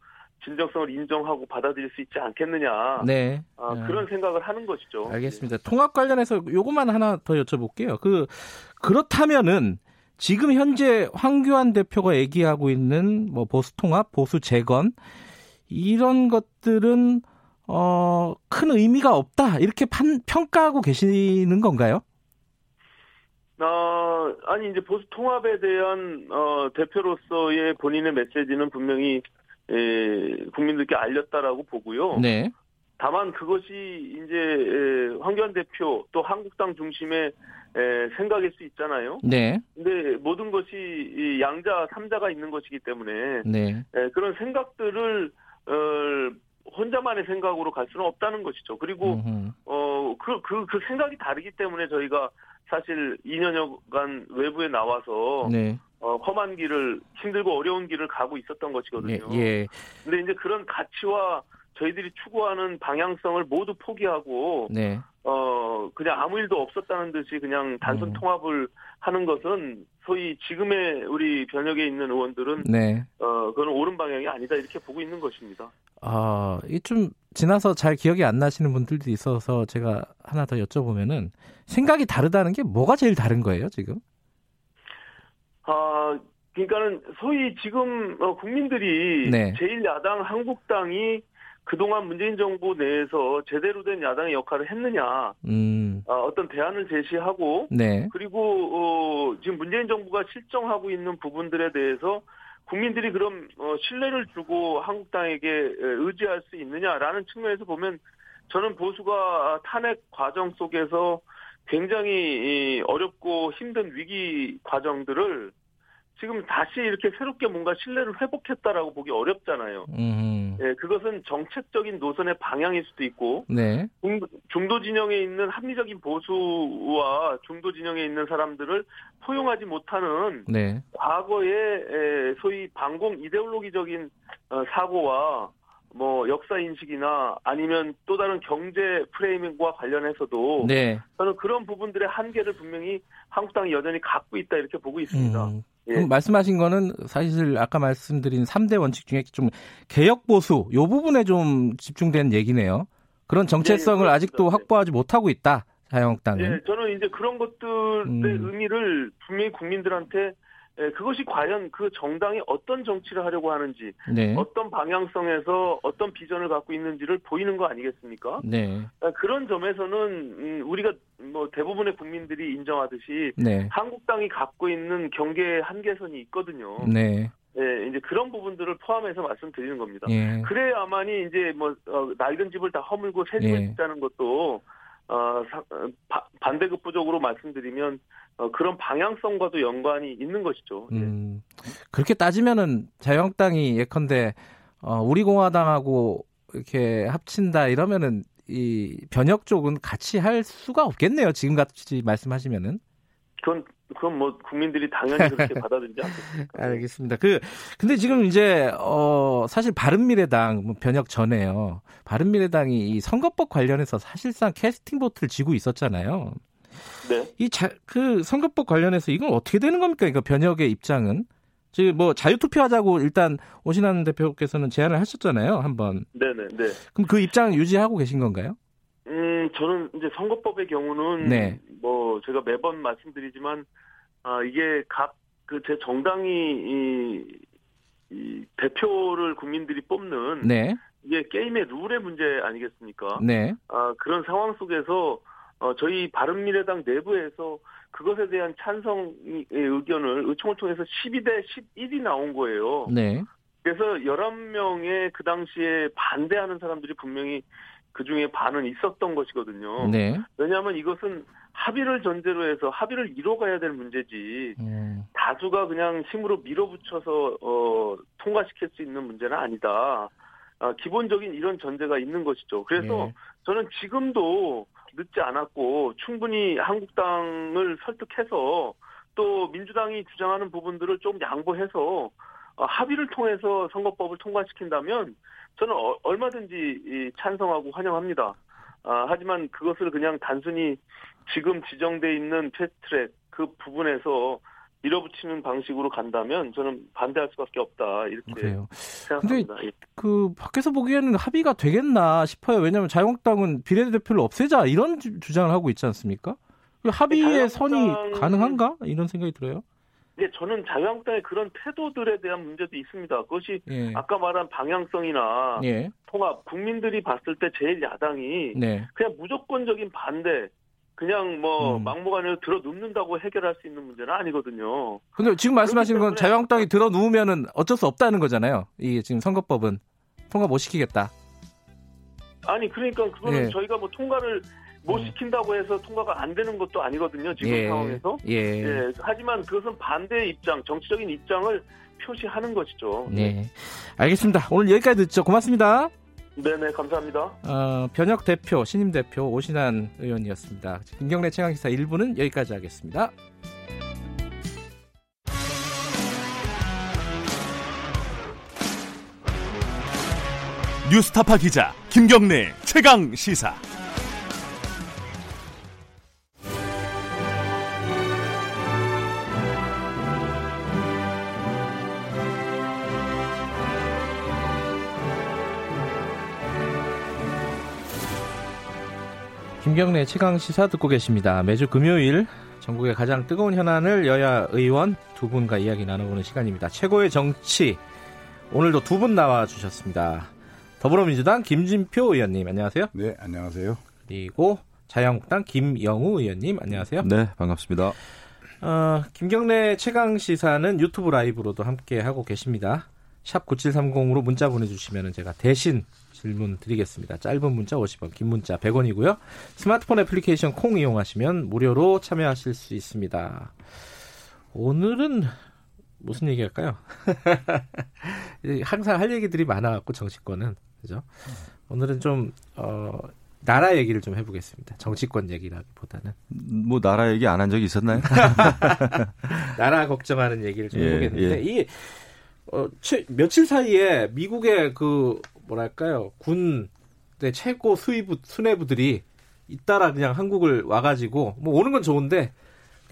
진정성을 인정하고 받아들일 수 있지 않겠느냐. 네. 아, 네. 그런 생각을 하는 것이죠. 알겠습니다. 통합 관련해서 요것만 하나 더 여쭤볼게요. 그 그렇다면은 지금 현재 황교안 대표가 얘기하고 있는 뭐 보수 통합, 보수 재건 이런 것들은 어, 큰 의미가 없다 이렇게 판, 평가하고 계시는 건가요? 어, 아니 이제 보수 통합에 대한 어, 대표로서의 본인의 메시지는 분명히 에, 국민들께 알렸다라고 보고요. 네. 다만 그것이 이제 에, 황교안 대표 또 한국당 중심의 에, 생각일 수 있잖아요. 네. 근데 모든 것이 이 양자 삼자가 있는 것이기 때문에 네. 에, 그런 생각들을 어, 혼자만의 생각으로 갈 수는 없다는 것이죠. 그리고 어그그 그, 그 생각이 다르기 때문에 저희가 사실 2년여간 외부에 나와서 네. 어, 험한 길을 힘들고 어려운 길을 가고 있었던 것이거든요. 예, 예. 근데 이제 그런 가치와 저희들이 추구하는 방향성을 모두 포기하고 네. 어 그냥 아무 일도 없었다는 듯이 그냥 단순 음. 통합을 하는 것은 소위 지금의 우리 변혁에 있는 의원들은 네. 어 그건 옳은 방향이 아니다 이렇게 보고 있는 것입니다. 아, 이좀 지나서 잘 기억이 안 나시는 분들도 있어서 제가 하나 더 여쭤보면은 생각이 다르다는 게 뭐가 제일 다른 거예요, 지금? 아, 그러니까는 소위 지금 어, 국민들이 네. 제1야당 한국당이 그동안 문재인 정부 내에서 제대로 된 야당의 역할을 했느냐, 음. 어, 떤 대안을 제시하고, 네. 그리고 어, 지금 문재인 정부가 실정하고 있는 부분들에 대해서 국민들이 그럼 어, 신뢰를 주고 한국당에게 의지할 수 있느냐라는 측면에서 보면 저는 보수가 탄핵 과정 속에서 굉장히 어렵고 힘든 위기 과정들을 지금 다시 이렇게 새롭게 뭔가 신뢰를 회복했다라고 보기 어렵잖아요. 음. 예, 그것은 정책적인 노선의 방향일 수도 있고, 네. 중도 진영에 있는 합리적인 보수와 중도 진영에 있는 사람들을 포용하지 못하는 네. 과거의 소위 반공 이데올로기적인 어, 사고와 뭐 역사 인식이나 아니면 또 다른 경제 프레이밍과 관련해서도 네. 저는 그런 부분들의 한계를 분명히 한국당이 여전히 갖고 있다 이렇게 보고 있습니다. 음. 예. 말씀하신 거는 사실 아까 말씀드린 3대 원칙 중에 좀 개혁 보수 요 부분에 좀 집중된 얘기네요. 그런 정체성을 예, 예, 아직도 네. 확보하지 못하고 있다. 자유한국당은. 예, 저는 이제 그런 것들의 음. 의미를 분명히 국민들한테 예, 그것이 과연 그 정당이 어떤 정치를 하려고 하는지, 네. 어떤 방향성에서 어떤 비전을 갖고 있는지를 보이는 거 아니겠습니까? 네. 아, 그런 점에서는 음, 우리가 뭐 대부분의 국민들이 인정하듯이 네. 한국당이 갖고 있는 경계 한계선이 있거든요. 네. 예, 이제 그런 부분들을 포함해서 말씀드리는 겁니다. 예. 그래야만이 이제 뭐 어, 낡은 집을 다 허물고 새 집을 예. 짓자는 것도 어, 사, 바, 반대급부적으로 말씀드리면 어, 그런 방향성과도 연관이 있는 것이죠. 예. 음, 그렇게 따지면은 자유한국당이 예컨대 어, 우리 공화당하고 이렇게 합친다 이러면은 이 변혁 쪽은 같이 할 수가 없겠네요. 지금 같이 말씀하시면은. 그건 그건 뭐 국민들이 당연히 그렇게 받아들이지 않겠습니까? 알겠습니다. 그 근데 지금 이제 어 사실 바른미래당 뭐 변혁 전에요. 바른미래당이 이 선거법 관련해서 사실상 캐스팅 보트를 지고 있었잖아요. 네. 이그 선거법 관련해서 이건 어떻게 되는 겁니까? 그러니까 변혁의 입장은 지금 뭐 자유 투표하자고 일단 오신환 대표께서는 제안을 하셨잖아요, 한번. 네네. 네. 그럼 그 입장 유지하고 계신 건가요? 음, 저는 이제 선거법의 경우는 네. 뭐 제가 매번 말씀드리지만 아 이게 각 그 제 정당이 이, 이 대표를 국민들이 뽑는 네. 이게 게임의 룰의 문제 아니겠습니까? 네. 아 그런 상황 속에서 어 저희 바른미래당 내부에서 그것에 대한 찬성의 의견을 의총을 통해서 12대 11이 나온 거예요. 네. 그래서 11명의 그 당시에 반대하는 사람들이 분명히 그 중에 반은 있었던 것이거든요. 네. 왜냐하면 이것은 합의를 전제로 해서 합의를 이뤄가야 될 문제지 음. 다수가 그냥 힘으로 밀어붙여서 어, 통과시킬 수 있는 문제는 아니다. 아, 기본적인 이런 전제가 있는 것이죠. 그래서 네. 저는 지금도 늦지 않았고 충분히 한국당을 설득해서 또 민주당이 주장하는 부분들을 좀 양보해서 어, 합의를 통해서 선거법을 통과시킨다면 저는 어, 얼마든지 찬성하고 환영합니다. 아, 하지만 그것을 그냥 단순히 지금 지정돼 있는 패스트트랙 그 부분에서 밀어붙이는 방식으로 간다면 저는 반대할 수밖에 없다 이렇게 그래요. 생각합니다. 근데 예. 그 밖에서 보기에는 합의가 되겠나 싶어요. 왜냐하면 자유한국당은 비례대표를 없애자 이런 주장을 하고 있지 않습니까? 그 합의의 선이 가능한가 이런 생각이 들어요. 근데 저는 자유한국당의 그런 태도들에 대한 문제도 있습니다. 그것이 예. 아까 말한 방향성이나 예. 통합, 국민들이 봤을 때 제일 야당이 네. 그냥 무조건적인 반대, 그냥 뭐 음. 막무가내로 들어 눕는다고 해결할 수 있는 문제는 아니거든요. 근데 지금 말씀하시는 건 자유한국당이 들어 누우면은 어쩔 수 없다는 거잖아요. 이게 지금 선거법은 통과 못 시키겠다. 아니 그러니까 그거는 예. 저희가 뭐 통과를 못 음. 시킨다고 해서 통과가 안 되는 것도 아니거든요. 지금 예. 상황에서. 예. 예. 하지만 그것은 반대의 입장, 정치적인 입장을 표시하는 것이죠. 네. 알겠습니다. 오늘 여기까지 듣죠. 고맙습니다. 네네, 감사합니다. 어, 변혁 대표, 신임 대표 오신환 의원이었습니다. 김경래 최강기사 1부는 여기까지 하겠습니다. 뉴스타파 기자 김경래 최강 시사. 김경래 최강 시사 듣고 계십니다. 매주 금요일 전국의 가장 뜨거운 현안을 여야 의원 두 분과 이야기 나눠보는 시간입니다. 최고의 정치 오늘도 두 분 나와 주셨습니다. 더불어민주당 김진표 의원님 안녕하세요. 네 안녕하세요. 그리고 자유한국당 김영우 의원님 안녕하세요. 네 반갑습니다. 어, 김경래 최강 시사는 유튜브 라이브로도 함께 하고 계십니다. 샵 9730으로 문자 보내주시면 제가 대신 질문 드리겠습니다. 짧은 문자 50원, 긴 문자 100원이고요. 스마트폰 애플리케이션 콩 이용하시면 무료로 참여하실 수 있습니다. 오늘은 무슨 얘기 할까요? 항상 할 얘기들이 많아갖고 정치권은 그죠? 오늘은 좀 어, 나라 얘기를 좀 해보겠습니다. 정치권 얘기라기보다는 뭐 나라 얘기 안 한 적이 있었나요? 나라 걱정하는 얘기를 좀 예, 해보겠는데 예. 이 어, 최, 며칠 사이에 미국의 그 뭐랄까요 군의 최고 수위부 수뇌부들이 잇따라 그냥 한국을 와가지고 뭐 오는 건 좋은데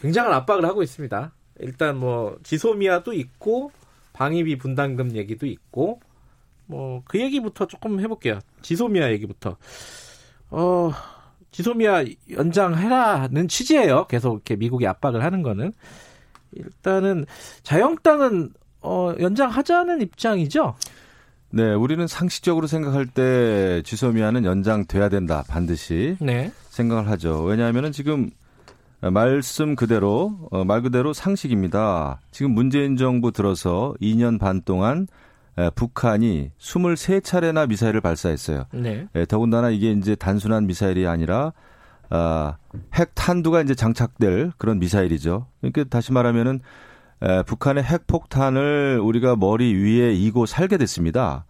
굉장한 압박을 하고 있습니다. 일단 뭐 지소미아도 있고 방위비 분담금 얘기도 있고 뭐 그 얘기부터 조금 해볼게요. 지소미아 얘기부터 어 지소미아 연장해라는 취지예요. 계속 이렇게 미국이 압박을 하는 거는 일단은 자영당은 어 연장하자는 입장이죠. 네, 우리는 상식적으로 생각할 때 지소미아는 연장돼야 된다 반드시 네. 생각을 하죠. 왜냐하면은 지금 말씀 그대로 어, 말 그대로 상식입니다. 지금 문재인 정부 들어서 2년 반 동안 에, 북한이 23차례나 미사일을 발사했어요. 네. 에, 더군다나 이게 이제 단순한 미사일이 아니라 아, 핵 탄두가 이제 장착될 그런 미사일이죠. 그러니까 다시 말하면은 에, 북한의 핵폭탄을 우리가 머리 위에 이고 살게 됐습니다.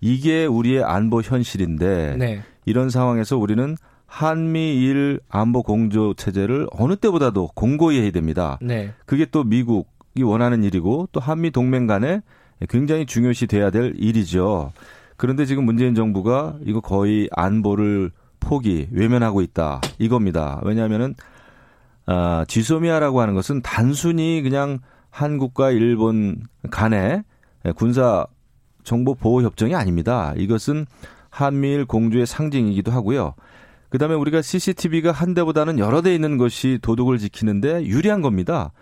이게 우리의 안보 현실인데 네. 이런 상황에서 우리는 한미일 안보 공조 체제를 어느 때보다도 공고히 해야 됩니다. 네. 그게 또 미국이 원하는 일이고 또 한미 동맹 간에 굉장히 중요시 돼야 될 일이죠. 그런데 지금 문재인 정부가 이거 거의 안보를 포기, 외면하고 있다. 이겁니다. 왜냐하면은, 아, 지소미아라고 하는 것은 단순히 그냥 한국과 일본 간의 군사 정보 보호 협정이 아닙니다. 이것은 한미일 공조의 상징이기도 하고요. 그다음에 우리가 CCTV가 한 대보다는 여러 대 있는 것이 도덕을 지키는데 유리한 겁니다.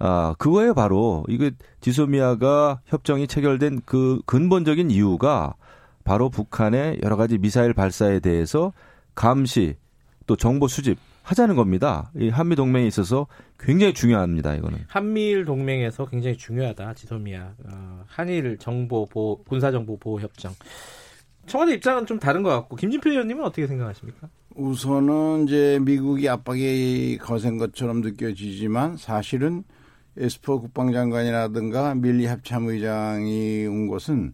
아, 그거에 바로 이거 지소미아가 협정이 체결된 그 근본적인 이유가 바로 북한의 여러 가지 미사일 발사에 대해서 감시 또 정보 수집 하자는 겁니다. 이 한미 동맹에 있어서 굉장히 중요합니다. 이거는 한미일 동맹에서 굉장히 중요하다. 지소미아 어, 한일 정보 보호 군사 정보 보호 협정. 청와대 입장은 좀 다른 것 같고 김진표 의원님은 어떻게 생각하십니까? 우선은 이제 미국이 압박이 거센 것처럼 느껴지지만 사실은 에스퍼 국방장관이라든가 밀리 합참의장이 온 것은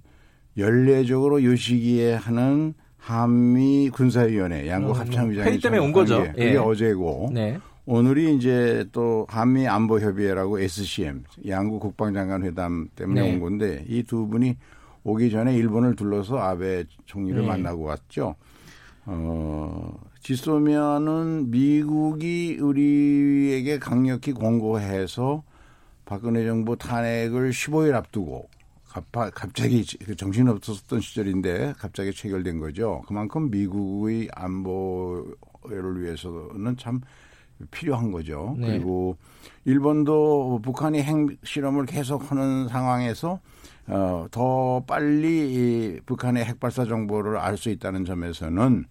연례적으로 요 시기에 하는 한미 군사위원회 양국 음, 합참의장이 회의 때문에 온 거죠. 게, 그게 예. 어제고 네. 오늘이 이제 또 한미 안보 협의회라고 SCM 양국 국방장관 회담 때문에 네. 온 건데 이 두 분이 오기 전에 일본을 둘러서 아베 총리를 네. 만나고 왔죠. 어, 지소면은 미국이 우리에게 강력히 공고해서 박근혜 정부 탄핵을 15일 앞두고 갑자기 그 정신 없었던 시절인데 갑자기 체결된 거죠. 그만큼 미국의 안보를 위해서는 참 필요한 거죠. 네. 그리고 일본도 북한이 핵 실험을 계속하는 상황에서 어, 더 빨리 이 북한의 핵 발사 정보를 알 수 있다는 점에서는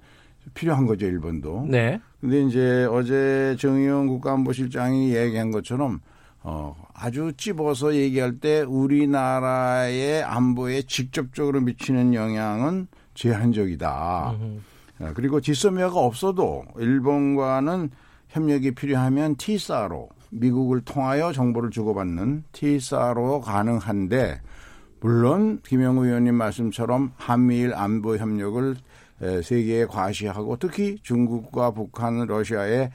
필요한 거죠 일본도. 네. 근데 이제 어제 정의용 국가안보실장이 얘기한 것처럼 어, 아주 찝어서 얘기할 때 우리나라의 안보에 직접적으로 미치는 영향은 제한적이다. 어, 그리고 지소미아가 없어도 일본과는 협력이 필요하면 티사로 미국을 통하여 정보를 주고받는 티사로 가능한데 물론 김영우 의원님 말씀처럼 한미일 안보 협력을 세계에 과시하고 특히 중국과 북한, 러시아에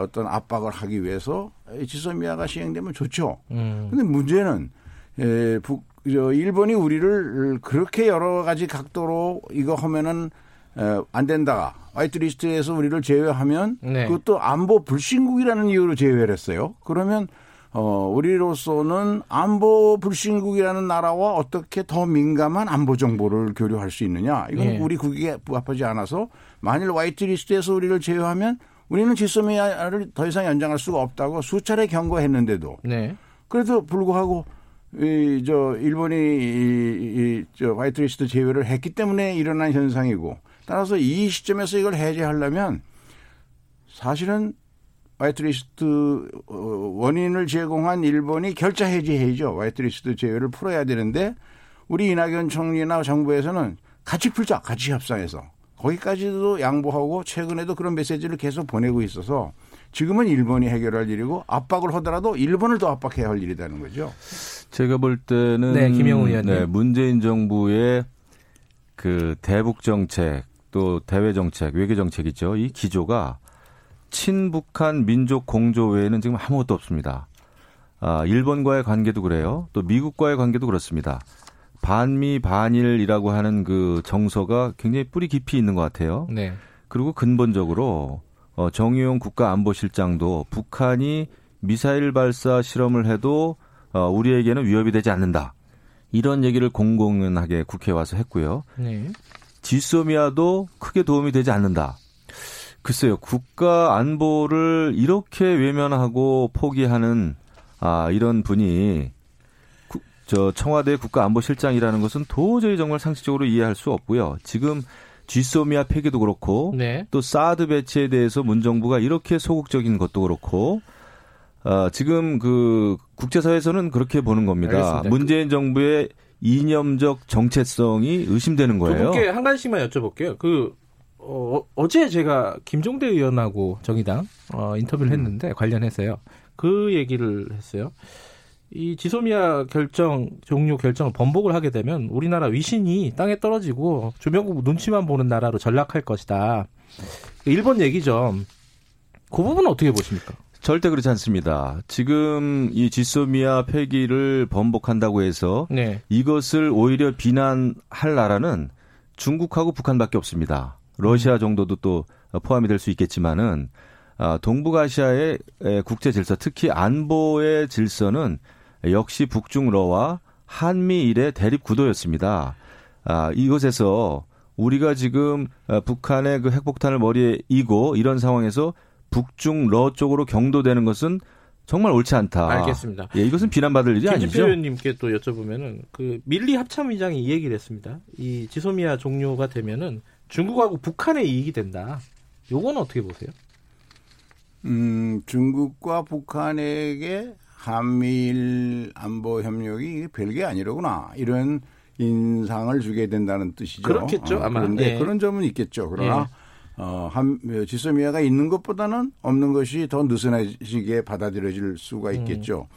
어떤 압박을 하기 위해서 지소미아가 시행되면 좋죠. 그런데 음. 문제는 북, 일본이 우리를 그렇게 여러 가지 각도로 이거 하면은 안 된다. white list에서 우리를 제외하면 네. 그것도 안보 불신국이라는 이유로 제외를 했어요. 그러면 어, 우리로서는 안보 불신국이라는 나라와 어떻게 더 민감한 안보 정보를 교류할 수 있느냐. 이건 네. 우리 국익에 부합하지 않아서 만일 white list에서 우리를 제외하면 우리는 지소미아를 더 이상 연장할 수가 없다고 수차례 경고했는데도 네. 그래도 불구하고 이 저 일본이 이, 이저 white list 제외를 했기 때문에 일어난 현상이고 따라서 이 시점에서 이걸 해제하려면 사실은 화이트리스트 어, 원인을 제공한 일본이 결자 해제해야죠. 화이트리스트 제외를 풀어야 되는데 우리 이낙연 총리나 정부에서는 같이 풀자, 같이 협상해서 거기까지도 양보하고 최근에도 그런 메시지를 계속 보내고 있어서 지금은 일본이 해결할 일이고 압박을 하더라도 일본을 더 압박해야 할 일이라는 거죠. 제가 볼 때는 네, 김영우 의원님. 네, 문재인 정부의 그 대북 정책 또 대외 정책, 외교 정책이죠. 이 기조가 친북한 민족 공조 외에는 지금 아무것도 없습니다. 아, 일본과의 관계도 그래요. 또 미국과의 관계도 그렇습니다. 반미 반일이라고 하는 그 정서가 굉장히 뿌리 깊이 있는 것 같아요. 네. 그리고 근본적으로 어, 정의용 국가안보실장도 북한이 미사일 발사 실험을 해도 어, 우리에게는 위협이 되지 않는다. 이런 얘기를 공공연하게 국회에 와서 했고요. 네. 지소미아도 크게 도움이 되지 않는다. 글쎄요, 국가 안보를 이렇게 외면하고 포기하는 아, 이런 분이 구, 저 청와대 국가안보실장이라는 것은 도저히 정말 상식적으로 이해할 수 없고요. 지금 쥐소미아 폐기도 그렇고 네. 또 사드 배치에 대해서 문정부가 이렇게 소극적인 것도 그렇고 어, 지금 그 국제사회에서는 그렇게 보는 겁니다. 알겠습니다. 문재인 정부의 이념적 정체성이 의심되는 거예요. 두 분께 한 가지씩만 여쭤볼게요. 그 어, 어제 제가 김종대 의원하고 정의당 어, 인터뷰를 음. 했는데 음. 관련해서요. 그 얘기를 했어요. 이 지소미아 결정 종료 결정을 번복을 하게 되면 우리나라 위신이 땅에 떨어지고 조명국 눈치만 보는 나라로 전락할 것이다. 일본 얘기죠. 그 부분은 어떻게 보십니까? 절대 그렇지 않습니다. 지금 이 지소미아 폐기를 번복한다고 해서 네. 이것을 오히려 비난할 나라는 중국하고 북한밖에 없습니다. 러시아 정도도 또 포함이 될 수 있겠지만은 아, 동북아시아의 국제 질서, 특히 안보의 질서는 역시 북중러와 한미일의 대립 구도였습니다. 아, 이것에서 우리가 지금 아, 북한의 그 핵폭탄을 머리에 이고 이런 상황에서 북중러 쪽으로 경도되는 것은 정말 옳지 않다. 알겠습니다. 예, 이것은 비난받을 일이 아니죠. 김진표 의원님께 또 여쭤보면은 그 밀리 합참의장이 이 얘기를 했습니다. 이 지소미아 종료가 되면은 중국하고 북한의 이익이 된다. 요거는 어떻게 보세요? 음, 중국과 북한에게 한미일 안보 협력이 별게 아니로구나. 이런 인상을 주게 된다는 뜻이죠. 그렇겠죠, 어, 아마. 그런데 네. 그런 점은 있겠죠. 그러나 네. 어, 한, 지소미아가 있는 것보다는 없는 것이 더 느슨해지게 받아들여질 수가 있겠죠.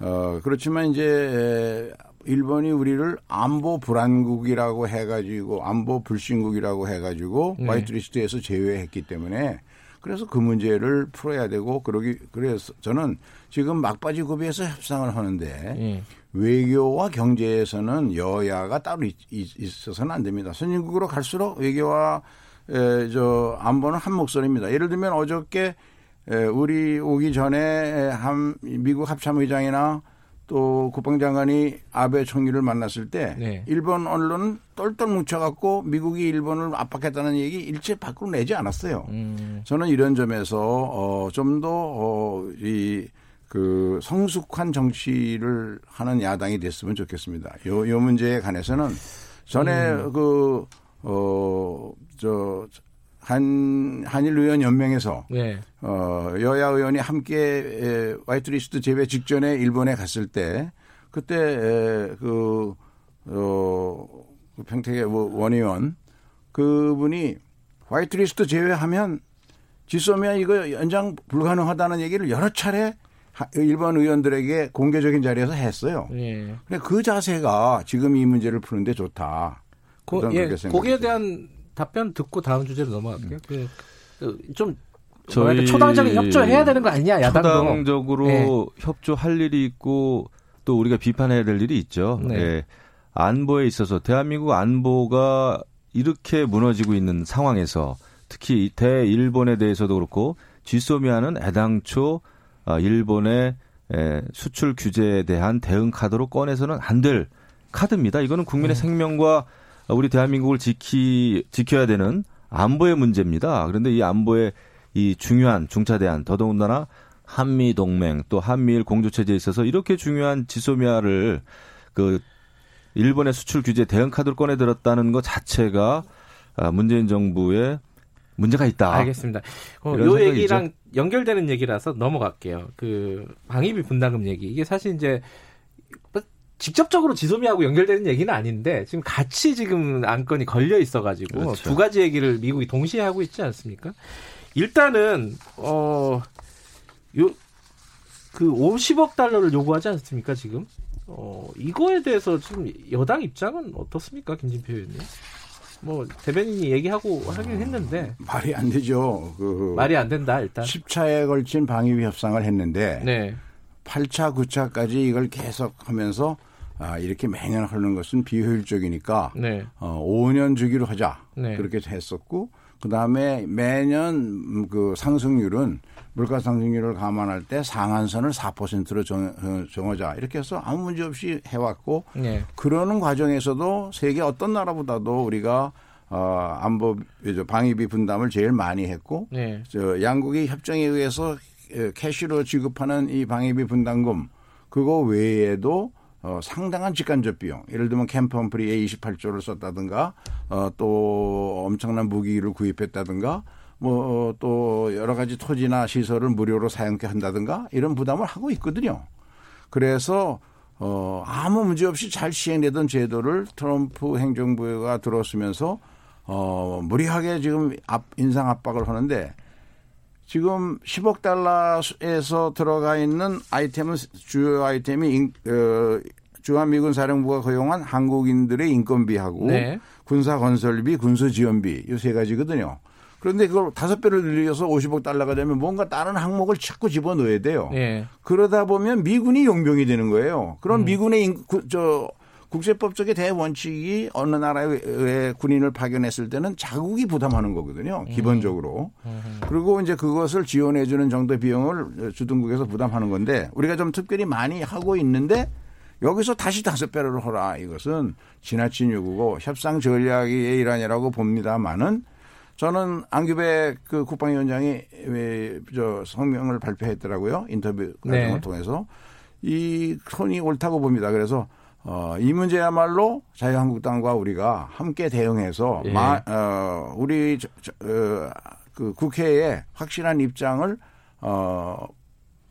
음. 어, 그렇지만 이제 일본이 우리를 안보 불안국이라고 해가지고 안보 불신국이라고 해가지고 네. 화이트리스트에서 제외했기 때문에 그래서 그 문제를 풀어야 되고 그러기 그래서 저는 지금 막바지 구비에서 협상을 하는데 네. 외교와 경제에서는 여야가 따로 있, 있어서는 안 됩니다. 선진국으로 갈수록 외교와 에, 저 안보는 한 목소리입니다. 예를 들면 어저께 에, 우리 오기 전에 한 미국 합참의장이나 또 국방장관이 아베 총리를 만났을 때 네. 일본 언론은 똘똘 뭉쳐갖고 미국이 일본을 압박했다는 얘기 일체 밖으로 내지 않았어요. 음. 저는 이런 점에서 어, 좀 더이 어, 그 성숙한 정치를 하는 야당이 됐으면 좋겠습니다. 요, 요 문제에 관해서는 전에 음. 그, 어, 저, 한 한일 의원 연맹에서 네. 어 여야 의원이 함께 에, white list 제외 직전에 일본에 갔을 때 그때 에, 그 어, 그 평택의 원 의원 그분이 white list 제외하면 지소미아 이거 연장 불가능하다는 얘기를 여러 차례 일본 의원들에게 공개적인 자리에서 했어요. 예. 근데 그 자세가 지금 이 문제를 푸는데 좋다. 고, 예, 거기에 대한 답변 듣고 다음 주제로 넘어갈게요. 그, 그, 좀 저희 초당적인 협조해야 되는 거 아니냐 야당도 초당적으로 네. 협조할 일이 있고 또 우리가 비판해야 될 일이 있죠. 네. 네. 안보에 있어서 대한민국 안보가 이렇게 무너지고 있는 상황에서 특히 대일본에 대해서도 그렇고 지소미아는 애당초 아, 일본의 에, 수출 규제에 대한 대응 카드로 꺼내서는 안 될 카드입니다. 이거는 국민의 네. 생명과 우리 대한민국을 지키 지켜야 되는 안보의 문제입니다. 그런데 이 안보의 이 중요한 중차 대안 더더군다나 한미 동맹 또 한미일 공조 체제에 있어서 이렇게 중요한 지소미아를 그 일본의 수출 규제 대응 카드로 꺼내 들었다는 것 자체가 아, 문재인 정부의 문제가 있다. 알겠습니다. 어, 요 얘기랑 연결되는 얘기라서 넘어갈게요. 그 방위비 분담금 얘기. 이게 사실 이제 뭐 직접적으로 지소미하고 연결되는 얘기는 아닌데 지금 같이 지금 안건이 걸려 있어가지고 그렇죠. 두 가지 얘기를 미국이 동시에 하고 있지 않습니까? 일단은 어 요 그 50억 달러를 요구하지 않습니까 지금? 어 이거에 대해서 지금 여당 입장은 어떻습니까 김진표 의원님? 뭐 대변인이 얘기하고 하긴 했는데 말이 안 되죠. 그 말이 안 된다 일단. 10차에 걸친 방위비 협상을 했는데 네. 8차, 9차까지 이걸 계속 하면서 아, 이렇게 매년 하는 것은 비효율적이니까 네. 어, 5년 주기로 하자. 네. 그렇게 했었고 그다음에 매년 그 상승률은 물가 상승률을 감안할 때 상한선을 4%로 정, 어, 정하자 이렇게 해서 아무 문제 없이 해 왔고 네. 그러는 과정에서도 세계 어떤 나라보다도 우리가 어, 안보 방위비 분담을 제일 많이 했고 네. 저 양국이 협정에 의해서 캐시로 지급하는 이 방위비 분담금 그거 외에도 어, 상당한 직간접 비용. 예를 들면 캠퍼엄프리에 28조를 썼다든가, 어, 또 엄청난 무기를 구입했다든가, 뭐, 또 여러 가지 토지나 시설을 무료로 사용케 한다든가, 이런 부담을 하고 있거든요. 그래서, 어, 아무 문제 없이 잘 시행되던 제도를 트럼프 행정부가 들어서면서, 어, 무리하게 지금 압, 인상 압박을 하는데, 지금 10억 달러에서 들어가 있는 아이템은 주요 아이템이 인, 어, 주한미군 사령부가 허용한 한국인들의 인건비하고 네. 군사 건설비, 군수 지원비 이 세 가지거든요. 그런데 그걸 다섯 배를 늘려서 50억 달러가 되면 뭔가 다른 항목을 자꾸 집어넣어야 돼요. 네. 그러다 보면 미군이 용병이 되는 거예요. 그럼 음. 미군의 인, 구, 저 국제법적인 대원칙이 어느 나라의 군인을 파견했을 때는 자국이 부담하는 거거든요. 음. 기본적으로. 음. 그리고 이제 그것을 지원해 주는 정도의 비용을 주둔국에서 부담하는 건데 우리가 좀 특별히 많이 하고 있는데 여기서 다시 다섯 배를 하라. 이것은 지나친 요구고 협상 전략의 일환이라고 봅니다만은 저는 안규배 그 국방위원장이 저 성명을 발표했더라고요. 인터뷰 과정을 네. 통해서 이 손이 옳다고 봅니다. 그래서 어, 이 문제야말로 자유한국당과 우리가 함께 대응해서 예. 마, 어, 우리 저, 저, 어, 그 국회에 확실한 입장을 어,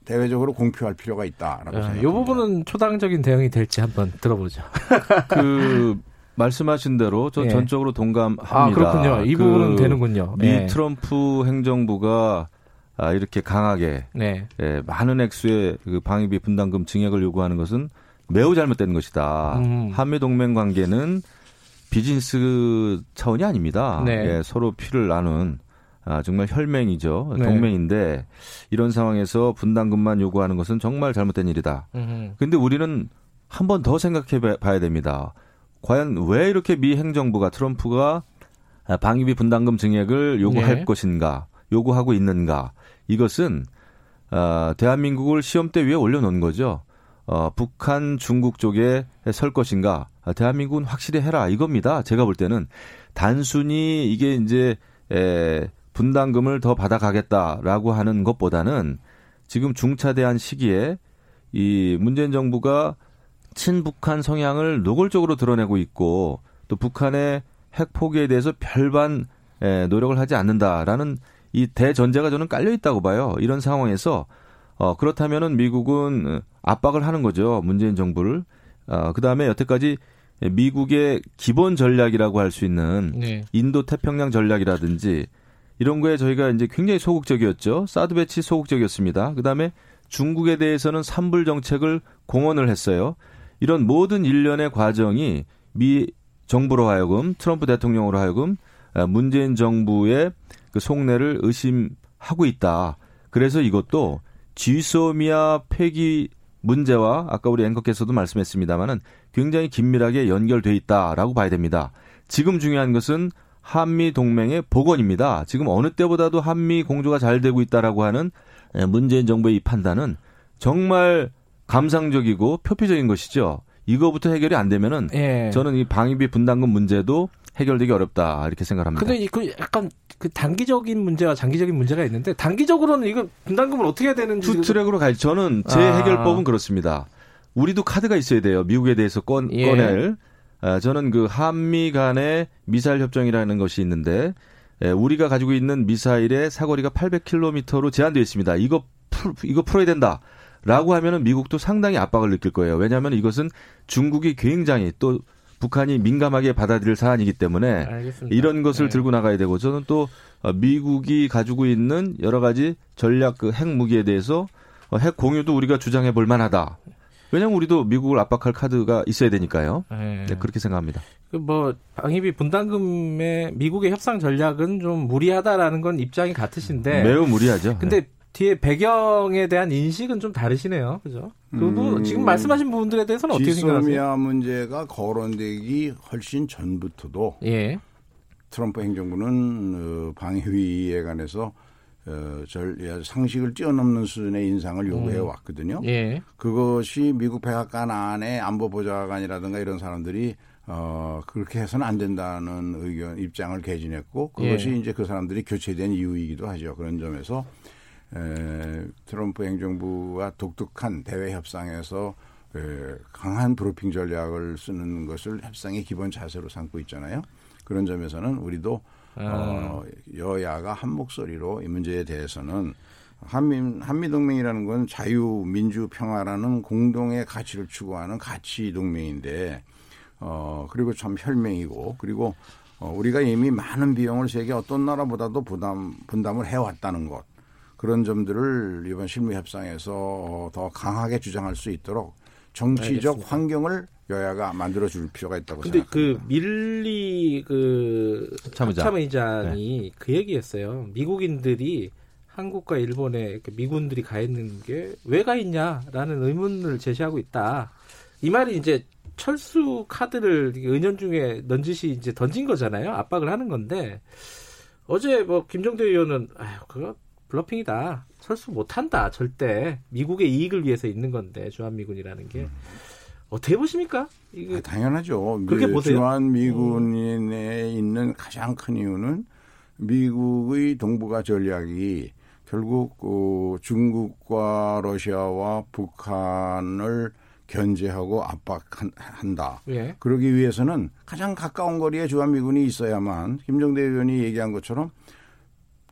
대외적으로 공표할 필요가 있다라고 아, 생각합니다. 이 부분은 초당적인 대응이 될지 한번 들어보죠. 그 말씀하신 대로 저 예. 전적으로 동감합니다. 아, 그렇군요. 이 그 부분은 되는군요. 미 예. 트럼프 행정부가 아, 이렇게 강하게 네. 예, 많은 액수의 그 방위비 분담금 증액을 요구하는 것은 매우 잘못된 것이다. 음. 한미 동맹 관계는 비즈니스 차원이 아닙니다. 네. 예, 서로 피를 나눈 아, 정말 혈맹이죠. 네. 동맹인데 이런 상황에서 분담금만 요구하는 것은 정말 잘못된 일이다. 그런데 우리는 한 번 더 생각해 봐야 됩니다. 과연 왜 이렇게 미 행정부가 트럼프가 방위비 분담금 증액을 요구할 네. 것인가, 요구하고 있는가? 이것은 어, 대한민국을 시험대 위에 올려놓은 거죠. 어, 북한, 중국 쪽에 설 것인가? 아, 대한민국은 확실히 해라 이겁니다. 제가 볼 때는 단순히 이게 이제 에, 분담금을 더 받아가겠다라고 하는 것보다는 지금 중차대한 시기에 이 문재인 정부가 친북한 성향을 노골적으로 드러내고 있고 또 북한의 핵 포기에 대해서 별반 에, 노력을 하지 않는다라는 이 대전제가 저는 깔려 있다고 봐요. 이런 상황에서 어, 그렇다면은 미국은 압박을 하는 거죠. 문재인 정부를. 어, 그 다음에 여태까지 미국의 기본 전략이라고 할 수 있는 네. 인도 태평양 전략이라든지 이런 거에 저희가 이제 굉장히 소극적이었죠. 사드 배치 소극적이었습니다. 그 다음에 중국에 대해서는 삼불 정책을 공언을 했어요. 이런 모든 일련의 과정이 미 정부로 하여금 트럼프 대통령으로 하여금 아, 문재인 정부의 그 속내를 의심하고 있다. 그래서 이것도 지소미아 폐기 문제와 아까 우리 앵커께서도 말씀했습니다마는 굉장히 긴밀하게 연결돼 있다라고 봐야 됩니다. 지금 중요한 것은 한미 동맹의 복원입니다. 지금 어느 때보다도 한미 공조가 잘 되고 있다라고 하는 문재인 정부의 이 판단은 정말 감상적이고 표피적인 것이죠. 이거부터 해결이 안 되면은 예. 저는 이 방위비 분담금 문제도 해결되기 어렵다 이렇게 생각합니다. 근데 그 약간 그 단기적인 문제와 장기적인 문제가 있는데 단기적으로는 이거 분담금을 어떻게 해야 되는지 two track으로 갈 저는 제 아. 해결법은 그렇습니다. 우리도 카드가 있어야 돼요. 미국에 대해서 꺼, 예. 꺼낼. 아, 저는 그 한미 간의 미사일 협정이라는 것이 있는데 예, 우리가 가지고 있는 미사일의 사거리가 800km로 제한되어 있습니다. 이거 풀, 이거 풀어야 된다. 라고 하면은 미국도 상당히 압박을 느낄 거예요. 왜냐하면 이것은 중국이 굉장히 또 북한이 민감하게 받아들일 사안이기 때문에 알겠습니다. 이런 것을 네. 들고 나가야 되고 저는 또 어, 미국이 가지고 있는 여러 가지 전략 그 핵무기에 대해서 어, 핵 공유도 우리가 주장해 볼 만하다. 왜냐하면 우리도 미국을 압박할 카드가 있어야 되니까요. 네, 네 그렇게 생각합니다. 그뭐 방위비 분담금의 미국의 협상 전략은 좀 무리하다라는 건 입장이 같으신데 매우 무리하죠. 근데 네. 뒤에 배경에 대한 인식은 좀 다르시네요. 그죠? 그부 음, 지금 말씀하신 부분들에 대해서는 어떻게 생각하세요? 지소미아 문제가 거론되기 훨씬 전부터도 예. 트럼프 행정부는 어, 방위에 관해서 어, 절, 상식을 뛰어넘는 수준의 인상을 요구해 음. 왔거든요. 예. 그것이 미국 백악관 안에 안보보좌관이라든가 이런 사람들이 어, 그렇게 해서는 안 된다는 의견, 입장을 개진했고 그것이 예. 이제 그 사람들이 교체된 이유이기도 하죠. 그런 점에서 에, 트럼프 행정부와 독특한 대외 협상에서 에, 강한 브로핑 전략을 쓰는 것을 협상의 기본 자세로 삼고 있잖아요. 그런 점에서는 우리도 아. 어, 여야가 한 목소리로 이 문제에 대해서는 한미 한미 동맹이라는 건 자유, 민주, 평화라는 공동의 가치를 추구하는 가치 동맹인데 어 그리고 참 혈맹이고 그리고 어, 우리가 이미 많은 비용을 세계 어떤 나라보다도 부담 분담을 해왔다는 것 그런 점들을 이번 실무 협상에서 더 강하게 주장할 수 있도록 정치적 알겠습니다. 환경을 여야가 만들어 줄 필요가 있다고 근데 생각합니다. 그 밀리 그 참의장. 참의장이 네. 그 얘기했어요. 미국인들이 한국과 일본에 미군들이 가 있는 게 왜 가 있냐라는 의문을 제시하고 있다. 이 말이 이제 철수 카드를 은연중에 넌지시 이제 던진 거잖아요. 압박을 하는 건데 어제 뭐 김정대 의원은 아유 그거 블러핑이다. 철수 못한다. 절대. 미국의 이익을 위해서 있는 건데 주한미군이라는 게. 음. 어떻게 보십니까? 이게 아, 당연하죠. 그렇게 보세요. 주한미군에 있는 가장 큰 이유는 미국의 동북아 전략이 결국 그 중국과 러시아와 북한을 견제하고 압박한다. 예. 그러기 위해서는 가장 가까운 거리에 주한미군이 있어야만 김정대 의원이 얘기한 것처럼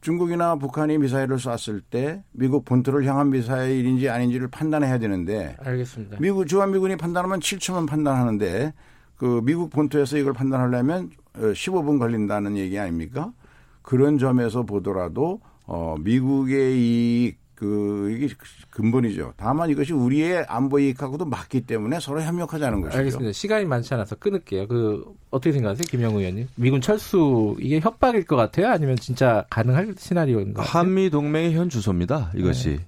중국이나 북한이 미사일을 쐈을 때 미국 본토를 향한 미사일인지 아닌지를 판단해야 되는데 알겠습니다. 미국 주한미군이 판단하면 7초만 판단하는데 그 미국 본토에서 이걸 판단하려면 15분 어, 걸린다는 얘기 아닙니까? 그런 점에서 보더라도 어 미국의 이 그 이게 근본이죠. 다만 이것이 우리의 안보 이익하고도 맞기 때문에 서로 협력하자는 것이죠. 알겠습니다. 시간이 많지 않아서 끊을게요. 그 어떻게 생각하세요, 김영우 의원님? 미군 철수 이게 협박일 것 같아요? 아니면 진짜 가능할 시나리오인가? 한미 동맹의 현 주소입니다. 이것이.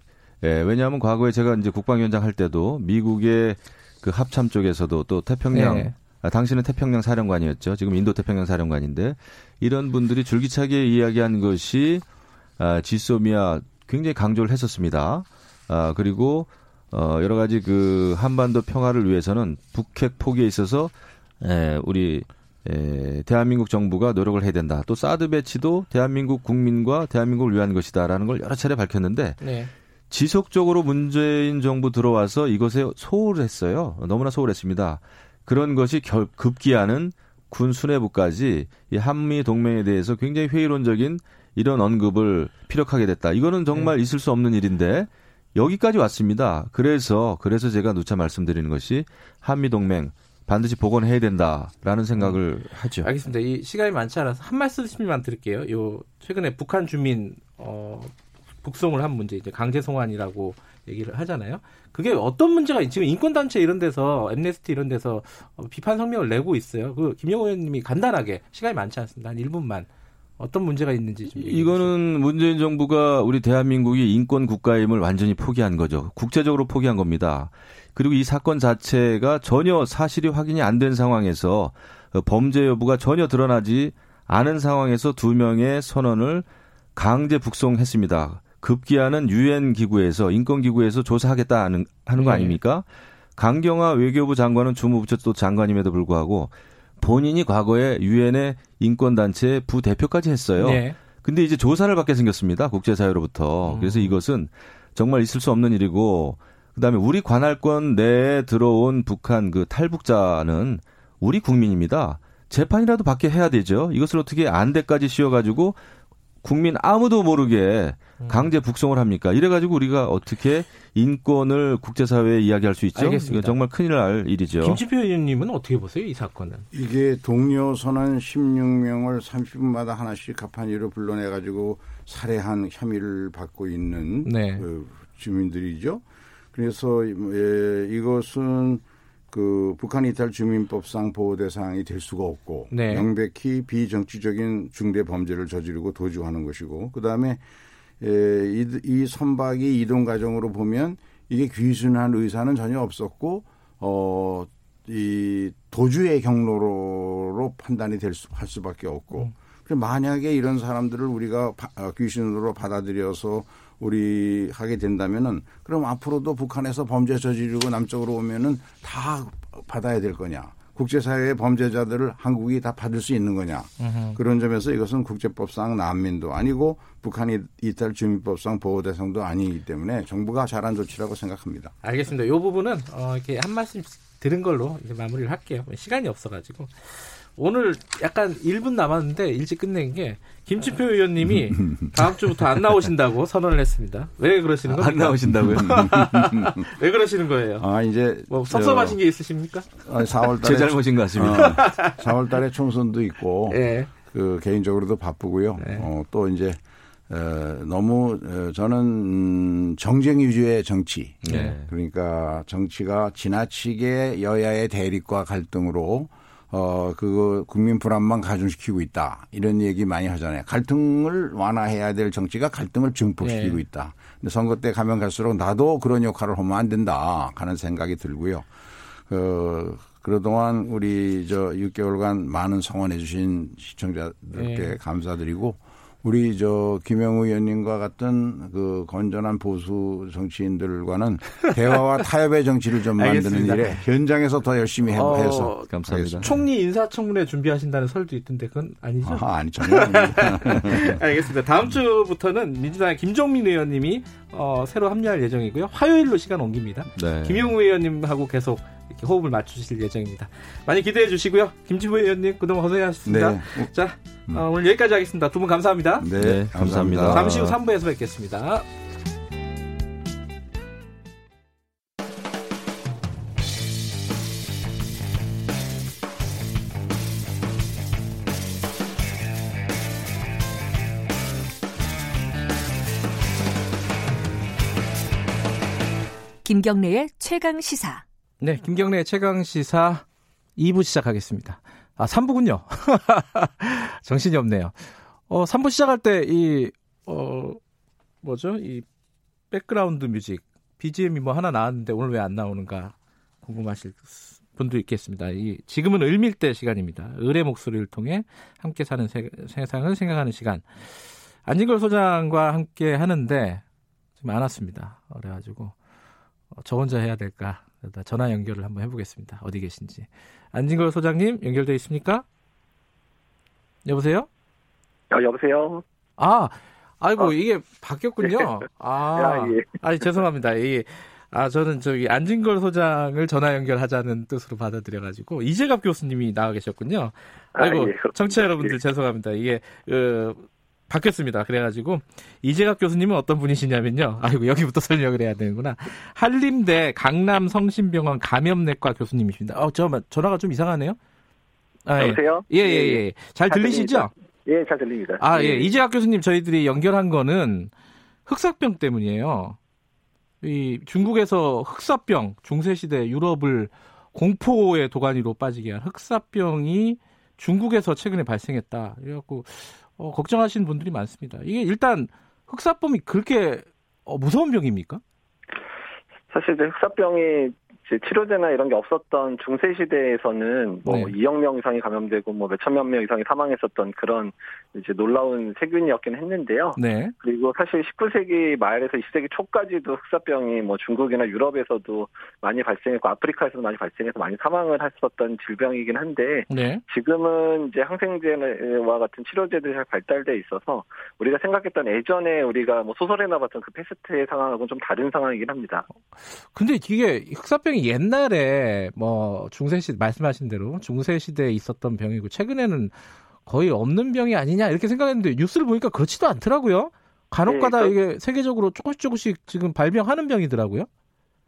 네. 예, 왜냐하면 과거에 제가 이제 국방위원장 할 때도 미국의 그 합참 쪽에서도 또 태평양 네. 아, 당신은 태평양 사령관이었죠. 지금 인도 태평양 사령관인데 이런 분들이 줄기차게 이야기한 것이 아, 지소미아 굉장히 강조를 했었습니다. 아, 그리고 어, 여러 가지 그 한반도 평화를 위해서는 북핵 포기에 있어서 에, 우리 에, 대한민국 정부가 노력을 해야 된다. 또 사드 배치도 대한민국 국민과 대한민국을 위한 것이다라는 걸 여러 차례 밝혔는데 네. 지속적으로 문재인 정부 들어와서 이것에 소홀했어요. 너무나 소홀했습니다. 그런 것이 결, 급기야는 군 수뇌부까지 이 한미 동맹에 대해서 굉장히 회의론적인 이런 언급을 피력하게 됐다. 이거는 정말 네. 있을 수 없는 일인데 여기까지 왔습니다. 그래서 그래서 제가 누차 말씀드리는 것이 한미 동맹 반드시 복원해야 된다라는 생각을 하죠. 알겠습니다. 이 시간이 많지 않아서 한 말씀만 드릴게요. 요 최근에 북한 주민 어 북송을 한 문제 이제 강제 송환이라고 얘기를 하잖아요. 그게 어떤 문제가 지금 인권 단체 이런 데서 엠네스티 이런 데서 어, 비판 성명을 내고 있어요. 그 김영호 의원님이 간단하게 시간이 많지 않습니다. 한 1분만 어떤 문제가 있는지 좀 이거는 문재인 정부가 우리 대한민국이 인권 국가임을 완전히 포기한 거죠. 국제적으로 포기한 겁니다. 그리고 이 사건 자체가 전혀 사실이 확인이 안 된 상황에서 범죄 여부가 전혀 드러나지 않은 상황에서 두 명의 선언을 강제 북송했습니다. 급기야는 유엔 기구에서 인권 기구에서 조사하겠다 하는 하는 거 네. 아닙니까? 강경화 외교부 장관은 주무부처 또 장관임에도 불구하고 본인이 과거에 유엔의 인권 단체 부대표까지 했어요. 네. 근데 이제 조사를 받게 생겼습니다. 국제사회로부터. 음. 그래서 이것은 정말 있을 수 없는 일이고 그다음에 우리 관할권 내에 들어온 북한 그 탈북자는 우리 국민입니다. 재판이라도 받게 해야 되죠. 이것을 어떻게 안대까지 씌워가지고 국민 아무도 모르게 음. 강제 북송을 합니까? 이래가지고 우리가 어떻게 인권을 국제사회에 이야기할 수 있죠? 알겠습니다. 정말 큰일 날 일이죠. 김치표 의원님은 어떻게 보세요, 이 사건은? 이게 동료 선원 16명을 30분마다 하나씩 갑판위로 불러내가지고 살해한 혐의를 받고 있는 네. 그 주민들이죠. 그래서 예, 이것은 그 북한 이탈 주민법상 보호 대상이 될 수가 없고 네. 명백히 비정치적인 중대 범죄를 저지르고 도주하는 것이고 그다음에 에, 이, 이 선박이 이동 과정으로 보면 이게 귀순한 의사는 전혀 없었고 어, 이 도주의 경로로 판단이 될 수, 할 수밖에 없고 음. 만약에 이런 사람들을 우리가 바, 어, 귀신으로 받아들여서 우리 하게 된다면은 그럼 앞으로도 북한에서 범죄 저지르고 남쪽으로 오면은 다 받아야 될 거냐. 국제사회의 범죄자들을 한국이 다 받을 수 있는 거냐. 으흠. 그런 점에서 이것은 국제법상 난민도 아니고 북한이 이탈 주민법상 보호 대상도 아니기 때문에 정부가 잘한 조치라고 생각합니다. 알겠습니다. 이 부분은 어, 이렇게 한 말씀 들은 걸로 이제 마무리를 할게요. 시간이 없어가지고. 오늘 약간 1분 남았는데 일찍 끝낸 게 김치표 의원님이 다음 주부터 안 나오신다고 선언을 했습니다. 왜 그러시는 겁니까? 안 나오신다고요? 왜 그러시는 거예요? 아 이제 뭐 섭섭하신 게 있으십니까? 4월 달에 제 잘못인 것 같습니다. 어, 4월 달에 총선도 있고 네. 그 개인적으로도 바쁘고요. 네. 어, 또 이제 어, 너무 어, 저는 음, 정쟁 위주의 정치. 네. 그러니까 정치가 지나치게 여야의 대립과 갈등으로 어, 그거 국민 불안만 가중시키고 있다. 이런 얘기 많이 하잖아요. 갈등을 완화해야 될 정치가 갈등을 증폭시키고 네. 있다. 근데 선거 때 가면 갈수록 나도 그런 역할을 하면 안 된다. 하는 생각이 들고요. 그, 그동안 우리 저 6개월간 많은 성원해 주신 시청자들께 네. 감사드리고 우리 저 김영우 의원님과 같은 그 건전한 보수 정치인들과는 대화와 타협의 정치를 좀 만드는 일에 현장에서 더 열심히 어, 해서 감사합니다. 총리 인사청문회 준비하신다는 설도 있던데 그건 아니죠? 아, 아니 전혀 알겠습니다. 다음 주부터는 민주당의 김종민 의원님이 어, 새로 합류할 예정이고요. 화요일로 시간 옮깁니다. 네. 김영우 의원님하고 계속 이렇게 호흡을 맞추실 예정입니다. 많이 기대해 주시고요. 김지부 의원님 그동안 고생하셨습니다. 네. 자, 음. 어, 오늘 여기까지 하겠습니다. 두 분 감사합니다. 네, 네 감사합니다. 잠시 후 3부에서 뵙겠습니다. 김경래의 최강 시사. 네, 김경래 최강 시사 2부 시작하겠습니다. 아, 3부군요. 정신이 없네요. 어, 3부 시작할 때 이, 어, 뭐죠? 이 background music, BGM이 뭐 하나 나왔는데 오늘 왜 안 나오는가 궁금하실 분도 있겠습니다. 이, 지금은 을밀대 시간입니다. 을의 목소리를 통해 함께 사는 세, 세상을 생각하는 시간. 안진걸 소장과 함께 하는데 좀안 왔습니다. 그래가지고 어, 저 혼자 해야 될까 전화 연결을 한번 해보겠습니다. 어디 계신지. 안진걸 소장님 연결돼 있습니까? 여보세요? 어, 여보세요? 아, 아이고, 어. 이게 바뀌었군요. 아, 야, 예. 아니, 죄송합니다. 이, 아, 저는 저기 안진걸 소장을 전화 연결하자는 뜻으로 받아들여가지고, 이재갑 교수님이 나와 계셨군요. 아이고, 아, 예. 청취자 여러분들 예. 죄송합니다. 이게, 그, 바뀌었습니다. 그래가지고 이재갑 교수님은 어떤 분이시냐면요. 아이고 여기부터 설명을 해야 되는구나. 한림대 강남 성심병원 감염내과 교수님이십니다. 어, 저 전화가 좀 이상하네요. 아, 여보세요? 예, 예, 예. 예. 잘, 잘 들리시죠? 예, 잘 들립니다. 아, 예. 예. 이재학 교수님 저희들이 연결한 거는 흑사병 때문이에요. 이 중국에서 흑사병 중세시대 유럽을 공포의 도가니로 빠지게 한 흑사병이 중국에서 최근에 발생했다. 그래갖고 어, 걱정하시는 분들이 많습니다. 이게 일단 흑사병이 그렇게 어, 무서운 병입니까? 사실 흑사병이 치료제나 이런 게 없었던 중세 시대에서는 뭐 네. 2억 명 이상이 감염되고 뭐 몇천만 명 이상이 사망했었던 그런 이제 놀라운 세균이었긴 했는데요. 네. 그리고 사실 19세기 말에서 20세기 초까지도 흑사병이 뭐 중국이나 유럽에서도 많이 발생했고 아프리카에서도 많이 발생해서 많이 사망을 했었던 질병이긴 한데 네. 지금은 이제 항생제와 같은 치료제들이 잘 발달돼 있어서 우리가 생각했던 예전에 우리가 뭐 소설에나 봤던 그 패스트의 상황하고는 좀 다른 상황이긴 합니다. 근데 이게 흑사병이 옛날에 뭐 중세 시 말씀하신 대로 중세 시대에 있었던 병이고 최근에는 거의 없는 병이 아니냐 이렇게 생각했는데 뉴스를 보니까 그렇지도 않더라고요. 간혹가다 네, 이게 세계적으로 조금씩 조금씩 지금 발병하는 병이더라고요.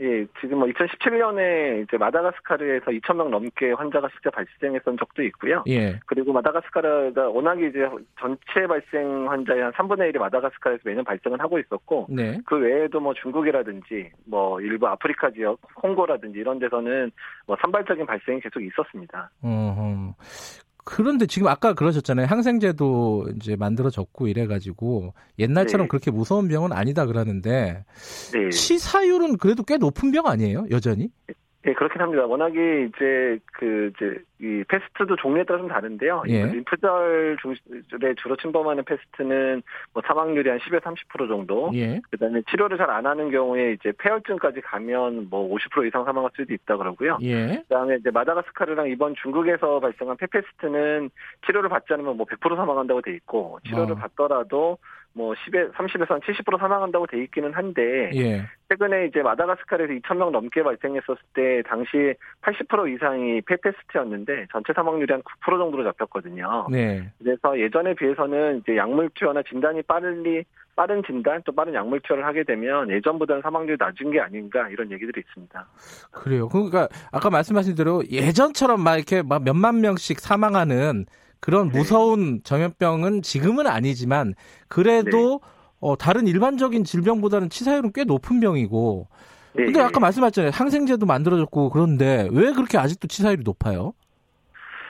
예, 지금 뭐 2017년에 이제 마다가스카르에서 2천 명 넘게 환자가 실제 발생했던 적도 있고요. 예. 그리고 마다가스카르가 워낙에 이제 전체 발생 환자의 한 3분의 1이 마다가스카르에서 매년 발생을 하고 있었고, 네. 그 외에도 뭐 중국이라든지 뭐 일부 아프리카 지역, 홍고라든지 이런 데서는 뭐 산발적인 발생이 계속 있었습니다. 어허. 그런데 지금 아까 그러셨잖아요. 항생제도 이제 만들어졌고 이래가지고 옛날처럼 네. 그렇게 무서운 병은 아니다 그러는데 네. 치사율은 그래도 꽤 높은 병 아니에요? 여전히? 예, 그렇긴 합니다. 워낙에 이제 그 이제 이 페스트도 종류에 따라 좀 다른데요. 예. 림프절 중에 주로 침범하는 페스트는 뭐 사망률이 한 10에서 30% 정도. 예. 그다음에 치료를 잘 안 하는 경우에 이제 패혈증까지 가면 뭐 50% 이상 사망할 수도 있다 그러고요. 예. 그다음에 이제 마다가스카르랑 이번 중국에서 발생한 폐페스트는 치료를 받지 않으면 뭐 100% 사망한다고 돼 있고 치료를 어. 받더라도 뭐 10에 30에서 한 70% 사망한다고 돼 있기는 한데 예. 최근에 이제 마다가스카르에서 2천 명 넘게 발생했었을 때 당시 80% 이상이 페페스트였는데 전체 사망률이 한 9% 정도로 잡혔거든요. 네. 그래서 예전에 비해서는 이제 약물 투여나 진단이 빠르리 빠른 진단 또 빠른 약물 투여를 하게 되면 예전보다는 사망률이 낮은 게 아닌가 이런 얘기들이 있습니다. 그래요. 그러니까 아까 말씀하신 대로 예전처럼 막 이렇게 막 몇만 명씩 사망하는 그런 네. 무서운 전염병은 지금은 아니지만 그래도 네. 어, 다른 일반적인 질병보다는 치사율은 꽤 높은 병이고. 네. 근데 아까 말씀하셨잖아요. 항생제도 만들어졌고 그런데 왜 그렇게 아직도 치사율이 높아요?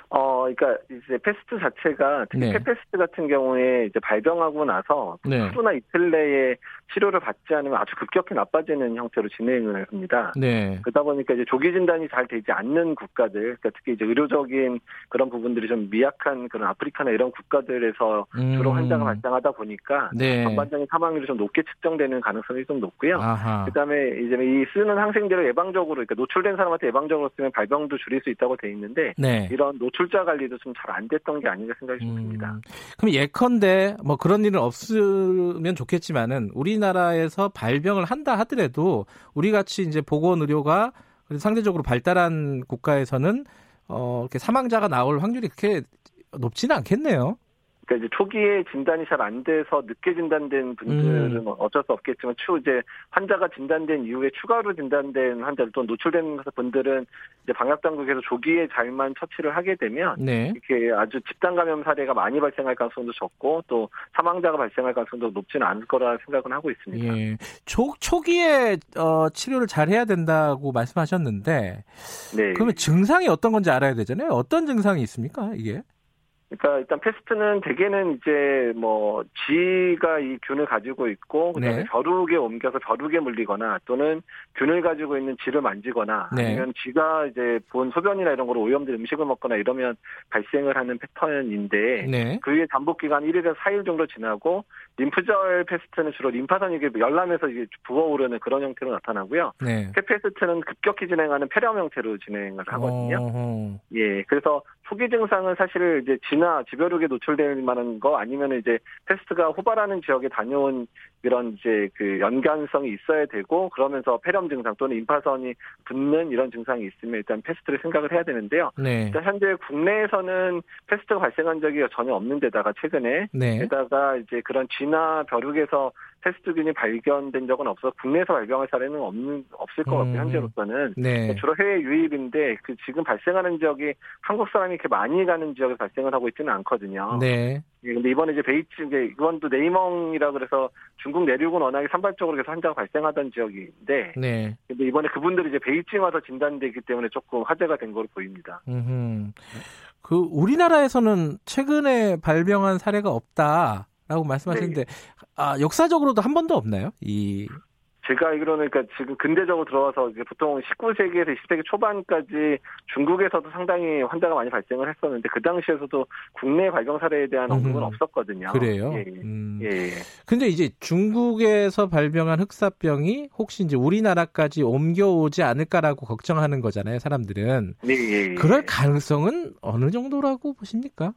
어, 그러니까 이제 페스트 자체가 특히 네. 폐페스트 같은 경우에 이제 발병하고 나서 네. 하루나 이틀 내에 치료를 받지 않으면 아주 급격히 나빠지는 형태로 진행을 합니다. 네. 그러다 보니까 이제 조기 진단이 잘 되지 않는 국가들, 그러니까 특히 이제 의료적인 그런 부분들이 좀 미약한 그런 아프리카나 이런 국가들에서 음. 주로 환자가 발생하다 보니까 네. 전반적인 사망률이 좀 높게 측정되는 가능성이 좀 높고요. 아하. 그다음에 이제 이 쓰는 항생제를 예방적으로, 그러니까 노출된 사람한테 예방적으로 쓰면 발병도 줄일 수 있다고 돼 있는데 네. 이런 노출 출자 관리도 좀 잘 안 됐던 게 아닌가 생각이 음, 듭니다. 그럼 예컨대 뭐 그런 일은 없으면 좋겠지만은 우리 나라에서 발병을 한다 하더라도 우리 같이 이제 보건 의료가 상대적으로 발달한 국가에서는 어 이렇게 사망자가 나올 확률이 그렇게 높지는 않겠네요. 그러니까 이제 초기에 진단이 잘 안 돼서 늦게 진단된 분들은 음. 어쩔 수 없겠지만 추 이제 환자가 진단된 이후에 추가로 진단된 환자들 또 노출된 분들은 이제 방역 당국에서 조기에 잘만 처치를 하게 되면 네. 이렇게 아주 집단 감염 사례가 많이 발생할 가능성도 적고 또 사망자가 발생할 가능성도 높지는 않을 거라 생각은 하고 있습니다. 예. 초 초기에 어, 치료를 잘 해야 된다고 말씀하셨는데 네. 그러면 증상이 어떤 건지 알아야 되잖아요. 어떤 증상이 있습니까? 이게? 그러니까 일단 패스트는 대개는 이제 뭐 쥐가 이 균을 가지고 있고 그다음에 네. 벼룩에 옮겨서 벼룩에 물리거나 또는 균을 가지고 있는 쥐를 만지거나 네. 아니면 쥐가 이제 본 소변이나 이런 거로 오염된 음식을 먹거나 이러면 발생을 하는 패턴인데 네. 그 위에 잠복 기간 1일에서 4일 정도 지나고 림프절 페스트는 주로 림파선이 열람해서 이게 부어오르는 그런 형태로 나타나고요. 네. 폐페스트는 급격히 진행하는 폐렴 형태로 진행을 하거든요. 어허. 예, 그래서 초기 증상은 사실 이제 쥐나 쥐벼룩에 노출될 만한 거 아니면 이제 페스트가 호발하는 지역에 다녀온 이런 이제 그 연관성이 있어야 되고 그러면서 폐렴 증상 또는 임파선이 붓는 이런 증상이 있으면 일단 페스트를 생각을 해야 되는데요. 네. 일단 현재 국내에서는 페스트가 발생한 적이 전혀 없는 데다가 최근에 네. 게다가 이제 그런 쥐나 벼룩에서 페스트균이 발견된 적은 없어 국내에서 발병할 사례는 없는 없을 것 같아요. 음. 현재로서는 네. 주로 해외 유입인데 그 지금 발생하는 지역이 한국 사람이 이렇게 많이 가는 지역에 발생을 하고 있지는 않거든요. 네. 예, 근데 이번에 이제 베이징, 이번도 네이멍구라 그래서 중국 내륙은 워낙에 산발적으로 계속 환자가 발생하던 지역인데, 네. 근데 이번에 그분들이 이제 베이징 와서 진단되기 때문에 조금 화제가 된 걸로 보입니다. 음흠. 그 우리나라에서는 최근에 발병한 사례가 없다 라고 말씀하셨는데, 네. 아 역사적으로도 한 번도 없나요? 이 제가 알기로는 그러니까 지금 근대적으로 들어와서 이제 보통 19세기에서 20세기 초반까지 중국에서도 상당히 환자가 많이 발생을 했었는데 그 당시에서도 국내 발병 사례에 대한 언급은 음, 없었거든요. 그래요. 예, 예. 음. 예, 예. 근데 이제 중국에서 발병한 흑사병이 혹시 이제 우리나라까지 옮겨오지 않을까라고 걱정하는 거잖아요, 사람들은. 네, 예, 예. 그럴 가능성은 어느 정도라고 보십니까?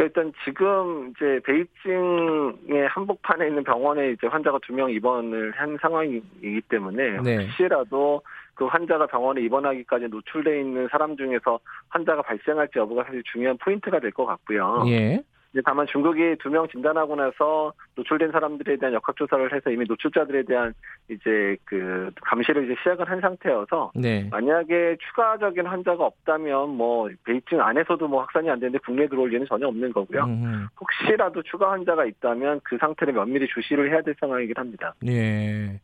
그 일단 지금 이제 베이징의 한복판에 있는 병원에 이제 환자가 두 명 입원을 한 상황이기 때문에 네. 혹시라도 그 환자가 병원에 입원하기까지 노출돼 있는 사람 중에서 환자가 발생할지 여부가 사실 중요한 포인트가 될 것 같고요. 예. 이제 다만 중국이 두 명 진단하고 나서 노출된 사람들에 대한 역학조사를 해서 이미 노출자들에 대한 이제 그 감시를 이제 시작을 한 상태여서 네. 만약에 추가적인 환자가 없다면 뭐 베이징 안에서도 뭐 확산이 안 되는데 국내에 들어올 일은 전혀 없는 거고요. 음. 혹시라도 추가 환자가 있다면 그 상태를 면밀히 주시를 해야 될 상황이긴 합니다. 예.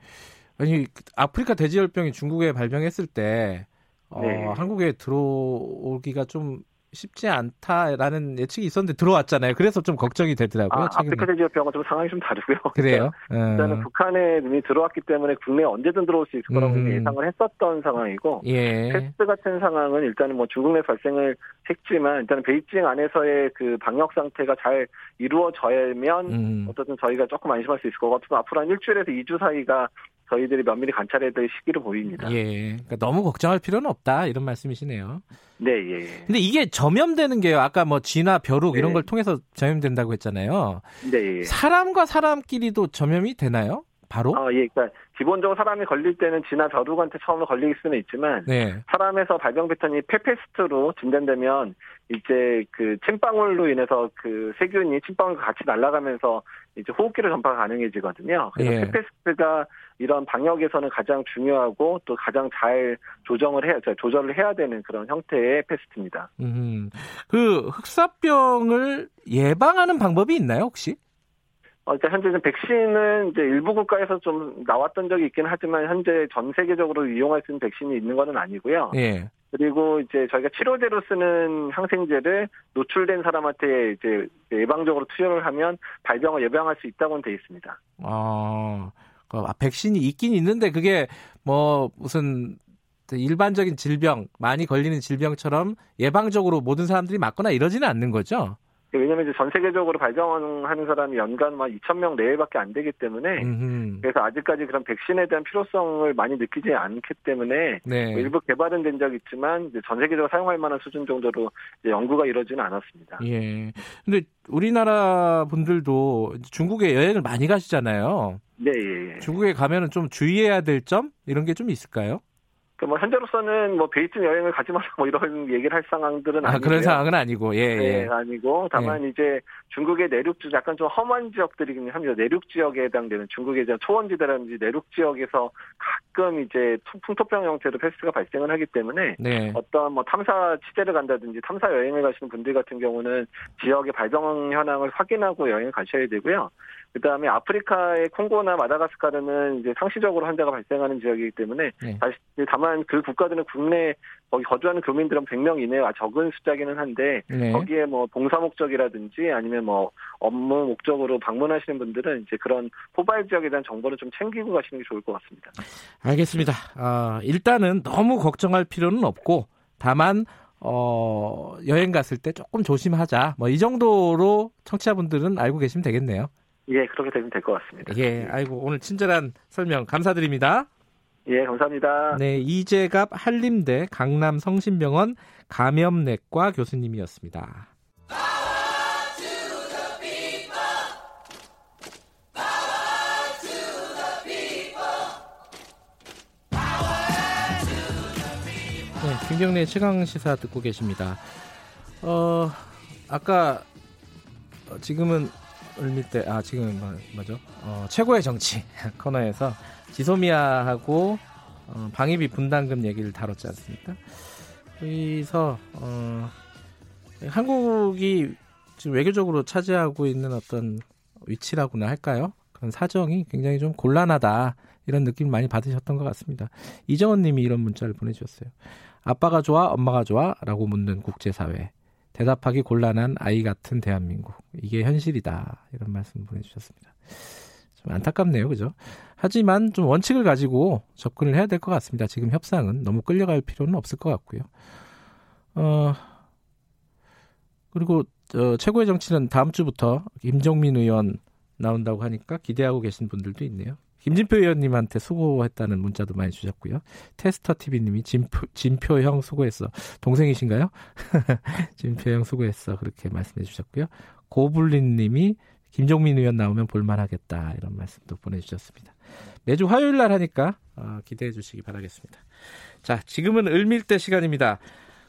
아니 아프리카 돼지열병이 중국에 발병했을 때 어, 네. 한국에 들어오기가 좀 쉽지 않다라는 예측이 있었는데 들어왔잖아요. 그래서 좀 걱정이 되더라고요. 아, 아프리카 지역병은 좀 상황이 좀 다르고요. 그래요? 그러니까 일단은 어. 북한에 이미 들어왔기 때문에 국내에 언제든 들어올 수 있을 거라고 음. 예상을 했었던 상황이고 예. 패스트 같은 상황은 일단은 뭐 중국 내 발생을 했지만 일단은 베이징 안에서의 그 방역 상태가 잘 이루어져야면 음. 어쨌든 저희가 조금 안심할 수 있을 것 같고 앞으로 한 일주일에서 2주 사이가 저희들이 면밀히 관찰해야 될 시기로 보입니다. 예. 그러니까 너무 걱정할 필요는 없다 이런 말씀이시네요. 네, 예. 예. 근데 이게 점염되는 게요. 아까 뭐 쥐나 벼룩 네. 이런 걸 통해서 점염된다고 했잖아요. 네, 예. 사람과 사람끼리도 점염이 되나요? 바로? 어, 예. 그러니까 기본적으로 사람이 걸릴 때는 쥐나 벼룩한테 처음으로 걸릴 수는 있지만 네. 사람에서 발병 패턴이 페페스트로 진단되면 이제 그 침방울로 인해서 그 세균이 침방울과 같이 날아가면서 이제 호흡기로 전파가 가능해지거든요. 그래서 예. 페페스트가 이런 방역에서는 가장 중요하고 또 가장 잘 조정을 해야 조절을 해야 되는 그런 형태의 패스트입니다. 음, 그 흑사병을 예방하는 방법이 있나요 혹시? 어, 일단 현재 는 백신은 이제 일부 국가에서 좀 나왔던 적이 있긴 하지만 현재 전 세계적으로 이용할 수 있는 백신이 있는 것은 아니고요. 예. 그리고 이제 저희가 치료제로 쓰는 항생제를 노출된 사람한테 이제 예방적으로 투여를 하면 발병을 예방할 수 있다고는 돼 있습니다. 아, 그 아, 백신이 있긴 있는데 그게 뭐 무슨 일반적인 질병, 많이 걸리는 질병처럼 예방적으로 모든 사람들이 맞거나 이러지는 않는 거죠? 왜냐하면 이제 전 세계적으로 발병하는 사람이 연간 만 2천 명 내외밖에 안 되기 때문에 음흠. 그래서 아직까지 그런 백신에 대한 필요성을 많이 느끼지 않기 때문에 네. 뭐 일부 개발은 된 적이 있지만 전 세계적으로 사용할 만한 수준 정도로 연구가 이루어지는 않았습니다. 예. 근데 우리나라 분들도 중국에 여행을 많이 가시잖아요. 네. 예, 예. 중국에 가면은 좀 주의해야 될 점 이런 게 좀 있을까요? 그뭐 현재로서는 뭐 베이징 여행을 가지 마라 뭐 이런 얘기를 할 상황들은 아, 아니고 그런 상황은 아니고 예, 예. 네, 아니고 다만 예. 이제 중국의 내륙 지 약간 좀 험한 지역들이긴 합니다. 내륙 지역에 해당되는 중국의 이제 초원지대라든지 내륙 지역에서 가끔 이제 풍토병 형태로 페스트가 발생을 하기 때문에 네. 어떤 뭐 탐사 취재를 간다든지 탐사 여행을 가시는 분들 같은 경우는 지역의 발병 현황을 확인하고 여행을 가셔야 되고요. 그 다음에 아프리카의 콩고나 마다가스카르는 이제 상시적으로 환자가 발생하는 지역이기 때문에 네. 다만 그 국가들은 국내 거기 거주하는 교민들은 100명 이내 와 적은 숫자기는 한데 네. 거기에 뭐 봉사 목적이라든지 아니면 뭐 업무 목적으로 방문하시는 분들은 이제 그런 호발 지역에 대한 정보를 좀 챙기고 가시는 게 좋을 것 같습니다. 알겠습니다. 어, 일단은 너무 걱정할 필요는 없고 다만 어, 여행 갔을 때 조금 조심하자. 뭐 이 정도로 청취자분들은 알고 계시면 되겠네요. 예, 그렇게 되면 될 것 같습니다. 예, 아이고 오늘 친절한 설명 감사드립니다. 예, 감사합니다. 네, 이재갑 한림대 강남 성심병원 감염내과 교수님이었습니다. 네, 김경래 최강 시사 듣고 계십니다. 어, 아까 지금은 을밀대 아 지금 뭐, 뭐죠? 어, 최고의 정치 코너에서 지소미아하고 어, 방위비 분담금 얘기를 다뤘지 않습니까? 여기서 어, 한국이 지금 외교적으로 차지하고 있는 어떤 위치라고나 할까요? 그런 사정이 굉장히 좀 곤란하다 이런 느낌 많이 받으셨던 것 같습니다. 이정원 님이 이런 문자를 보내주셨어요. 아빠가 좋아, 엄마가 좋아? 라고 묻는 국제사회. 대답하기 곤란한 아이 같은 대한민국. 이게 현실이다. 이런 말씀 보내주셨습니다. 좀 안타깝네요. 그죠? 하지만 좀 원칙을 가지고 접근을 해야 될 것 같습니다. 지금 협상은 너무 끌려갈 필요는 없을 것 같고요. 어, 그리고 어, 최고의 정치는 다음 주부터 김정민 의원 나온다고 하니까 기대하고 계신 분들도 있네요. 김진표 의원님한테 수고했다는 문자도 많이 주셨고요. 테스터 TV님이 진표, 진표 형 수고했어. 동생이신가요? 진표 형 수고했어. 그렇게 말씀해 주셨고요. 고블린님이 김종민 의원 나오면 볼만하겠다 이런 말씀도 보내주셨습니다. 매주 화요일 날 하니까 어, 기대해 주시기 바라겠습니다. 자, 지금은 을밀대 시간입니다.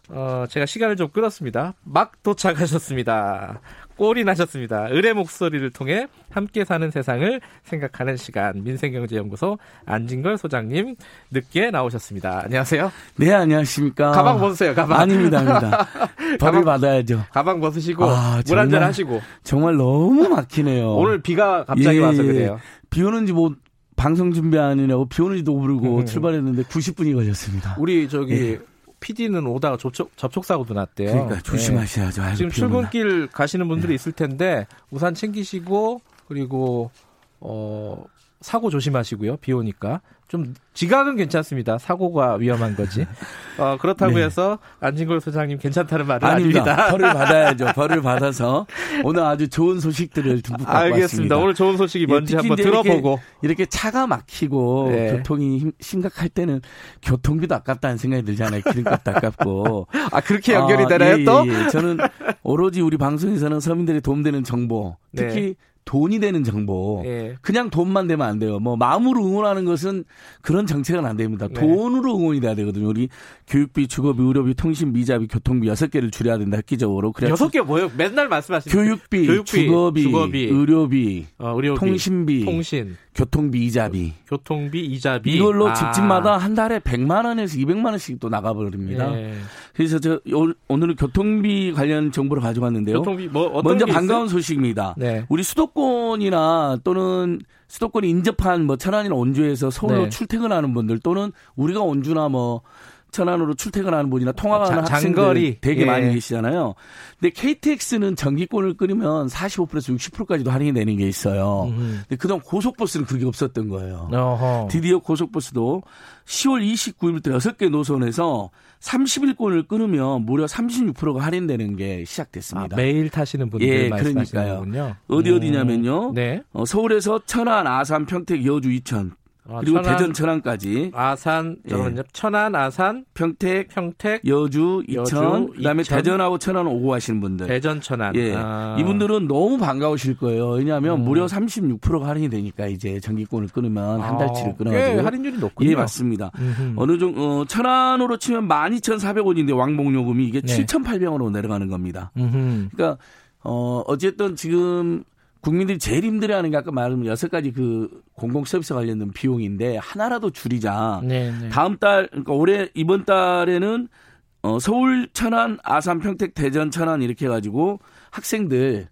어, 제가 시간을 좀 끌었습니다. 막 도착하셨습니다. 꼴이 나셨습니다. 을의 목소리를 통해 함께 사는 세상을 생각하는 시간. 민생경제연구소 안진걸 소장님 늦게 나오셨습니다. 안녕하세요. 네, 안녕하십니까. 가방 벗으세요, 가방. 아닙니다, 아닙니다. 벌을 받아야죠. 가방 벗으시고 아, 물 한잔 하시고. 정말 너무 막히네요. 오늘 비가 갑자기 예, 와서 예. 그래요. 비 오는지 뭐 방송 준비하느냐고 비 오는지도 모르고 출발했는데 90분이 걸렸습니다. 우리 저기 예. PD는 오다가 접촉, 접촉 사고도 났대요. 그러니까 조심하셔야죠. 네. 지금 출근길 가시는 분들이 네. 있을 텐데 우산 챙기시고 그리고 어 사고 조심하시고요. 비 오니까. 좀 지각은 괜찮습니다. 사고가 위험한 거지. 어, 그렇다고 네. 해서 안진걸 소장님 괜찮다는 말은 아닙니다. 아닙니다. 벌을 받아야죠. 벌을 받아서 오늘 아주 좋은 소식들을 듬뿍 갖고 알겠습니다. 왔습니다. 오늘 좋은 소식이 예, 뭔지 한번 들어보고 이렇게, 이렇게, 차가 막히고 네. 교통이 힘, 심각할 때는 교통비도 아깝다는 생각이 들잖아요. 기름값도 아깝고. 아 그렇게 연결이 아, 되나요 예, 또? 예, 예. 저는 오로지 우리 방송에서는 서민들이 도움되는 정보 특히 네. 돈이 되는 정보. 예. 그냥 돈만 되면 안 돼요. 뭐 마음으로 응원하는 것은 그런 정책은 안 됩니다. 네. 돈으로 응원이 돼야 되거든요. 우리 교육비, 주거비, 의료비, 통신비, 자비, 교통비 여섯 개를 줄여야 된다. 획기적으로. 그래 여섯 개 뭐예요? 맨날 말씀하시는 교육비, 교육비 주거비, 주거비, 의료비, 어, 의료비, 통신비, 통신, 교통비, 이자비. 교통비, 이자비. 이걸로 아. 집집마다 한 달에 100만 원에서 200만 원씩 또 나가 버립니다. 예. 그래서 저 오늘은 교통비 관련 정보를 가져왔는데요. 교통비 뭐 먼저 반가운 소식입니다. 네. 우리 수도권이나 또는 수도권 인접한 뭐 천안이나 원주에서 서울로 네. 출퇴근하는 분들 또는 우리가 원주나 뭐 천안으로 출퇴근하는 분이나 통화하는 학생들이 되게 예. 많이 계시잖아요. 근데 KTX는 전기권을 끊으면 45%에서 60%까지도 할인이 되는 게 있어요. 음. 근데 그동안 고속버스는 그게 없었던 거예요. 어허. 드디어 고속버스도 10월 29일부터 6개 노선에서 30일권을 끊으면 무려 36%가 할인되는 게 시작됐습니다. 아, 매일 타시는 분들 예, 말씀하시는군요. 어디 어디냐면요. 음. 네. 어, 서울에서 천안, 아산, 평택, 여주, 이천 아, 그리고 천안, 대전 천안까지 아산 잠깐만요. 예. 천안 아산 평택 평택 여주 이천 여주, 그다음에 이천, 대전하고 천안 오고 하시는 분들 대전 천안 예 아. 이분들은 너무 반가우실 거예요 왜냐하면 음. 무려 36%가 할인이 되니까 이제 전기권을 끊으면 한 아, 달치를 끊어가지고 할인율이 높군요 예 맞습니다 음흠. 어느 정도 어, 천안으로 치면 12,400원인데 왕복 요금이 이게 네. 7,800원으로 내려가는 겁니다 음흠. 그러니까 어 어쨌든 지금 국민들이 제일 힘들어하는 게 아까 말한 여섯 가지 그 공공 서비스 관련된 비용인데 하나라도 줄이자. 네, 네. 다음 달 그러니까 올해 이번 달에는 어 서울 천안 아산 평택 대전 천안 이렇게 해 가지고 학생들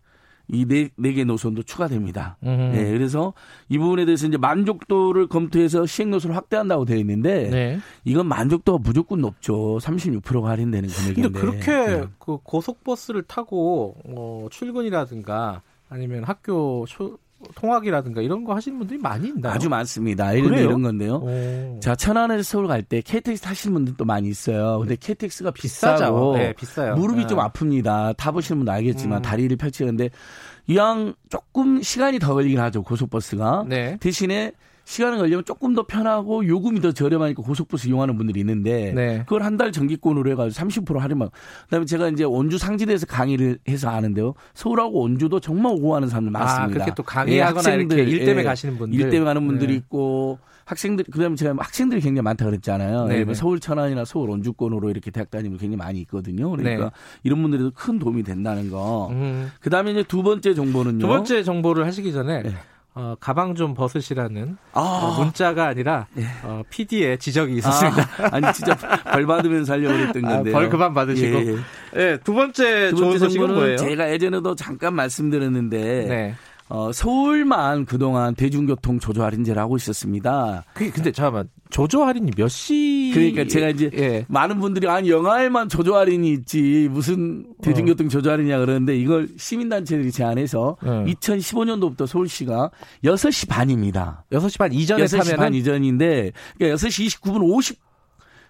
이네 네개 노선도 추가됩니다. 음. 네, 그래서 이 부분에 대해서 이제 만족도를 검토해서 시행 노선을 확대한다고 되어 있는데 네. 이건 만족도가 무조건 높죠. 36%가 할인되는 금액인데. 근데 그렇게 네. 그 고속버스를 타고 어 출근이라든가 아니면 학교 초, 통학이라든가 이런 거 하시는 분들이 많이 있나요? 아주 많습니다. 예를 들어 이런 건데요. 오. 자, 천안에서 서울 갈 때 KTX 타시는 분들도 많이 있어요. 근데 KTX가 비싸고 네, 비싸요. 무릎이 네. 좀 아픕니다. 타보시는 분도 알겠지만 음. 다리를 펼치는데 이왕 조금 시간이 더 걸리긴 하죠. 고속버스가. 네. 대신에 시간을 걸리면 조금 더 편하고 요금이 더 저렴하니까 고속버스 이용하는 분들이 있는데 네. 그걸 한 달 정기권으로 해가지고 30% 할인만. 그다음에 제가 이제 원주 상지대에서 강의를 해서 아는데요. 서울하고 원주도 정말 오고하는 사람들 아, 많습니다. 아, 그렇게 또 강의하거나 예, 이렇게 일 때문에 예, 가시는 분들, 일 때문에 가는 분들이 네. 있고 학생들 그다음에 제가 학생들이 굉장히 많다 그랬잖아요. 네, 네. 서울 천안이나 서울 원주권으로 이렇게 대학 다니는 굉장히 많이 있거든요. 그러니까 네. 이런 분들에도 큰 도움이 된다는 거. 음. 그다음에 이제 두 번째 정보는요. 두 번째 정보를 하시기 전에 네. 어, 가방 좀 벗으시라는 아. 어, 문자가 아니라 예. 어, PD의 지적이 있었습니다. 아, 니 진짜 벌 받으면서 하려고 했던 건데. 아, 벌 그만 받으시고. 예, 예. 예 두 번째, 두 번째 좋은 소식은 뭐예요? 제가 예전에도 잠깐 말씀드렸는데 네. 어, 서울만 그동안 대중교통 조조 할인제를 하고 있었습니다. 그게 근데 잠깐만 조조 할인이 몇 시? 그러니까 제가 이제 예. 많은 분들이 아니 영화에만 조조 할인이 있지 무슨 대중교통 어. 조조 할인이냐 그러는데 이걸 시민단체들이 제안해서 어. 2015년도부터 서울시가 6시 반입니다. 6시 반 이전에 6시 타면은? 반 이전인데 그러니까 6시 29분 50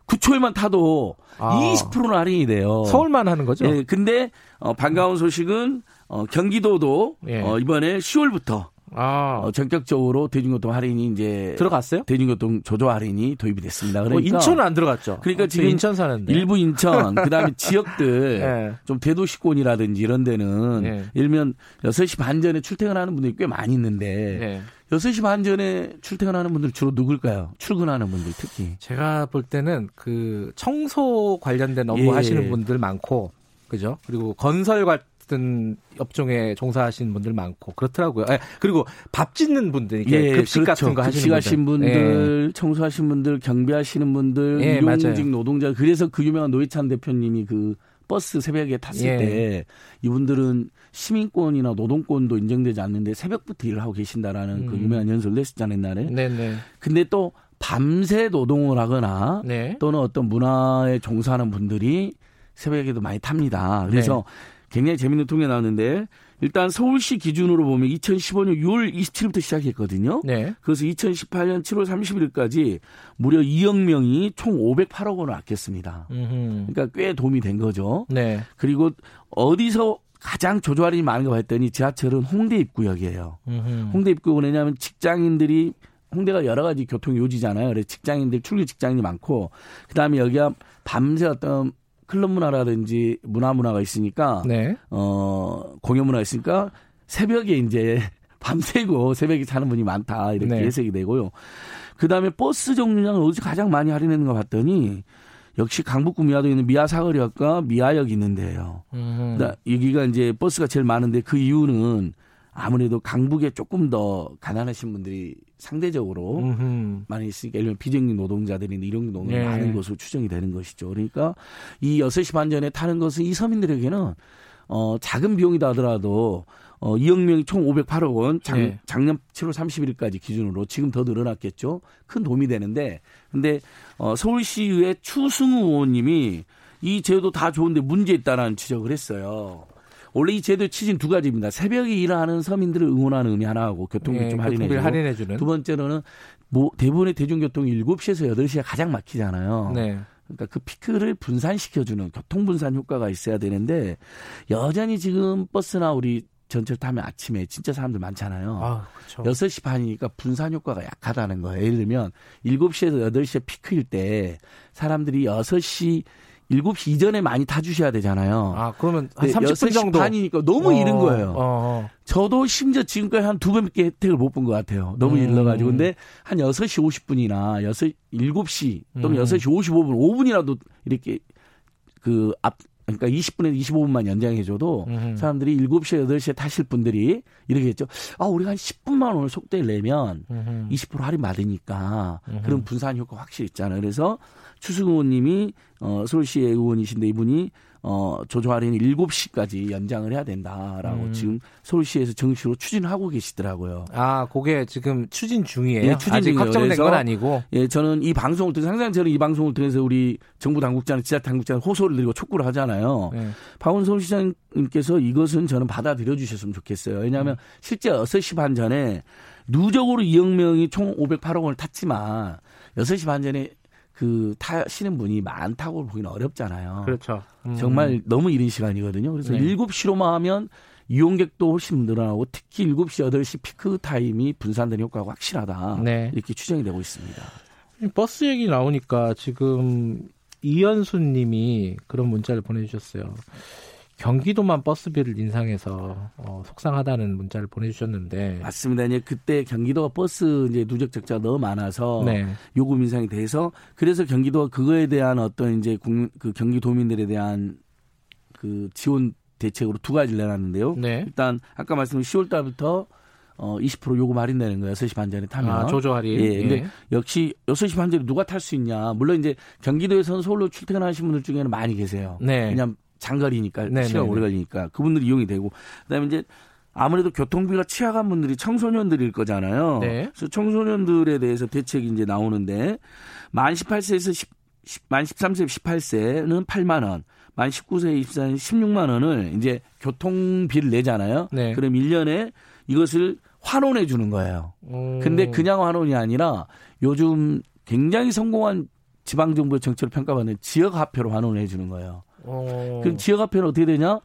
9초에만 타도 아. 20%는 할인이 돼요. 서울만 하는 거죠? 예, 근데 어, 반가운 소식은 어, 경기도도 예. 어, 이번에 10월부터 아. 어, 전격적으로 대중교통 할인이 이제 들어갔어요? 대중교통 조조 할인이 도입이 됐습니다. 뭐 그러니까 어, 인천은 안 들어갔죠. 그러니까 어, 지금 인천 사는데 일부 인천 그다음에 지역들 네. 좀 대도시권이라든지 이런 데는 네. 일면 6시 반 전에 출퇴근하는 분들이 꽤 많이 있는데 네. 6시 반 전에 출퇴근하는 분들 주로 누굴까요? 출근하는 분들 특히. 제가 볼 때는 그 청소 관련된 업무 예. 하시는 분들 많고 그죠? 그리고 건설 같은 업종에 종사하시는 분들 많고 그렇더라고요. 예, 그리고 밥 짓는 분들, 예, 급식 그렇죠. 같은 거 하시는 분들, 분들 예. 청소하시는 분들, 경비하시는 분들, 예, 일용직 노동자. 그래서 그 유명한 노회찬 대표님이 그 버스 새벽에 탔을 예. 때 이분들은 시민권이나 노동권도 인정되지 않는데 새벽부터 일을 하고 계신다라는 그 음. 그 유명한 연설을 냈었잖아요, 옛날에. 네네. 근데 또 밤새 노동을 하거나 네. 또는 어떤 문화에 종사하는 분들이 새벽에도 많이 탑니다. 그래서 네. 굉장히 재밌는 통계 나왔는데 일단 서울시 기준으로 보면 2015년 6월 27일부터 시작했거든요. 네. 그래서 2018년 7월 31일까지 무려 2억 명이 총 508억 원을 아꼈습니다. 음흠. 그러니까 꽤 도움이 된 거죠. 네. 그리고 어디서 가장 조조 할인이 많은가 봤더니 지하철은 홍대 입구역이에요. 음흠. 홍대 입구역은 왜냐하면 직장인들이 홍대가 여러 가지 교통 요지잖아요. 그래서 직장인들 출근 직장인이 많고 그다음에 여기가 밤새 어떤 클럽 문화라든지 문화 문화가 있으니까 네. 어 공연 문화가 있으니까 새벽에 이제 밤새고 새벽에 사는 분이 많다 이렇게 네. 예색이 되고요. 그 다음에 버스 종류량을 어디서 가장 많이 할인했는가 봤더니 역시 강북구 미아도에 있는 미아 사거리역과 미아역이 있는데요. 음. 여기가 이제 버스가 제일 많은데 그 이유는 아무래도 강북에 조금 더 가난하신 분들이 상대적으로 음흠. 많이 있으니까 예를 들면 비정규 노동자들이나 일용 노동이 네. 많은 것으로 추정이 되는 것이죠. 그러니까 이 6시 반 전에 타는 것은 이 서민들에게는 어 작은 비용이다 하더라도 어 2억 명이 총 508억 원 작, 네. 작년 7월 30일까지 기준으로 지금 더 늘어났겠죠. 큰 도움이 되는데 근데 어 서울시의 추승우 의원님이 이 제도 다 좋은데 문제 있다라는 지적을 했어요. 원래 이 제도 취지는 두 가지입니다. 새벽에 일하는 서민들을 응원하는 의미 하나하고 교통비 예, 좀 할인해주고 할인해주는. 두 번째로는 뭐 대부분의 대중교통이 7시에서 8시가 가장 막히잖아요. 네. 그러니까 그 피크를 분산시켜주는 교통 분산 효과가 있어야 되는데 여전히 지금 버스나 우리 전철 타면 아침에 진짜 사람들 많잖아요. 아, 그렇죠. 6시 반이니까 분산 효과가 약하다는 거예요. 예를 들면 7시에서 8시에 피크일 때 사람들이 6시 7시 이전에 많이 타주셔야 되잖아요. 아, 그러면 한 30분 정도. 반이니까 너무 어, 이른 거예요. 어, 어. 저도 심지어 지금까지 한 두 번밖에 혜택을 못 본 것 같아요. 너무 음. 일러가지고. 근데 한 6시 50분이나 6, 7시 또는 음. 6시 55분, 5분이라도 이렇게 그 앞, 그러니까 20분에서 25분만 연장해줘도 음. 사람들이 7시에 8시에 타실 분들이 이렇게 했죠. 아, 우리가 한 10분만 오늘 속도를 내면 음. 20% 할인 받으니까 음. 그런 분산 효과 확실히 있잖아요. 그래서 추승 의원님이 어, 서울시의 의원이신데 이분이 어, 조조 할인 7시까지 연장을 해야 된다라고 음. 지금 서울시에서 정식으로 추진하고 계시더라고요. 아, 그게 지금 추진 중이에요. 예, 추진 아직 확정된 건 아니고. 예, 저는 이 방송을 통해서 항상 저는 이 방송을 통해서 우리 정부 당국자는 지자 당국자는 호소를 드리고 촉구를 하잖아요. 네. 박원 서울시장님께서 이것은 저는 받아들여 주셨으면 좋겠어요. 왜냐하면 음. 실제 6시 반 전에 누적으로 2억 명이 총 508억 원을 탔지만 6시 반 전에 그 타시는 분이 많다고 보기는 어렵잖아요. 그렇죠. 음. 정말 너무 이른 시간이거든요. 그래서 네. 7시로만 하면 이용객도 훨씬 늘어나고 특히 7시, 8시 피크 타임이 분산되는 효과가 확실하다. 네. 이렇게 추정이 되고 있습니다. 버스 얘기 나오니까 지금 이현수 님이 그런 문자를 보내주셨어요. 경기도만 버스비를 인상해서 어, 속상하다는 문자를 보내주셨는데 맞습니다. 이제 그때 경기도가 버스 이제 누적 적자가 너무 많아서 네. 요금 인상이 돼서 그래서 경기도가 그거에 대한 어떤 이제 국민, 그 경기도민들에 대한 그 지원 대책으로 두 가지를 내놨는데요. 네. 일단 아까 말씀드린 10월 달부터 어, 20% 요금 할인되는 거예요. 6시 반 전에 타면. 아, 조조 할인. 예. 근데 예. 역시 6시 반 전에 누가 탈 수 있냐. 물론 이제 경기도에서는 서울로 출퇴근하시는 분들 중에는 많이 계세요. 네. 왜냐하면 장거리니까 네네네. 시간 네, 오래 네. 걸리니까 그분들이 이용이 되고 그다음에 이제 아무래도 교통비가 취약한 분들이 청소년들일 거잖아요. 네. 그래서 청소년들에 대해서 대책이 이제 나오는데 만 18세에서 10, 10, 만 13세 18세는 8만 원, 만 19세 24세 16만 원을 이제 교통비를 내잖아요. 네. 그럼 1년에 이것을 환원해 주는 거예요. 음. 근데 그냥 환원이 아니라 요즘 굉장히 성공한 지방 정부의 정책을 평가받는 지역 화폐로 환원해 주는 거예요. 어. 그럼 지역 화폐는 어떻게 되냐?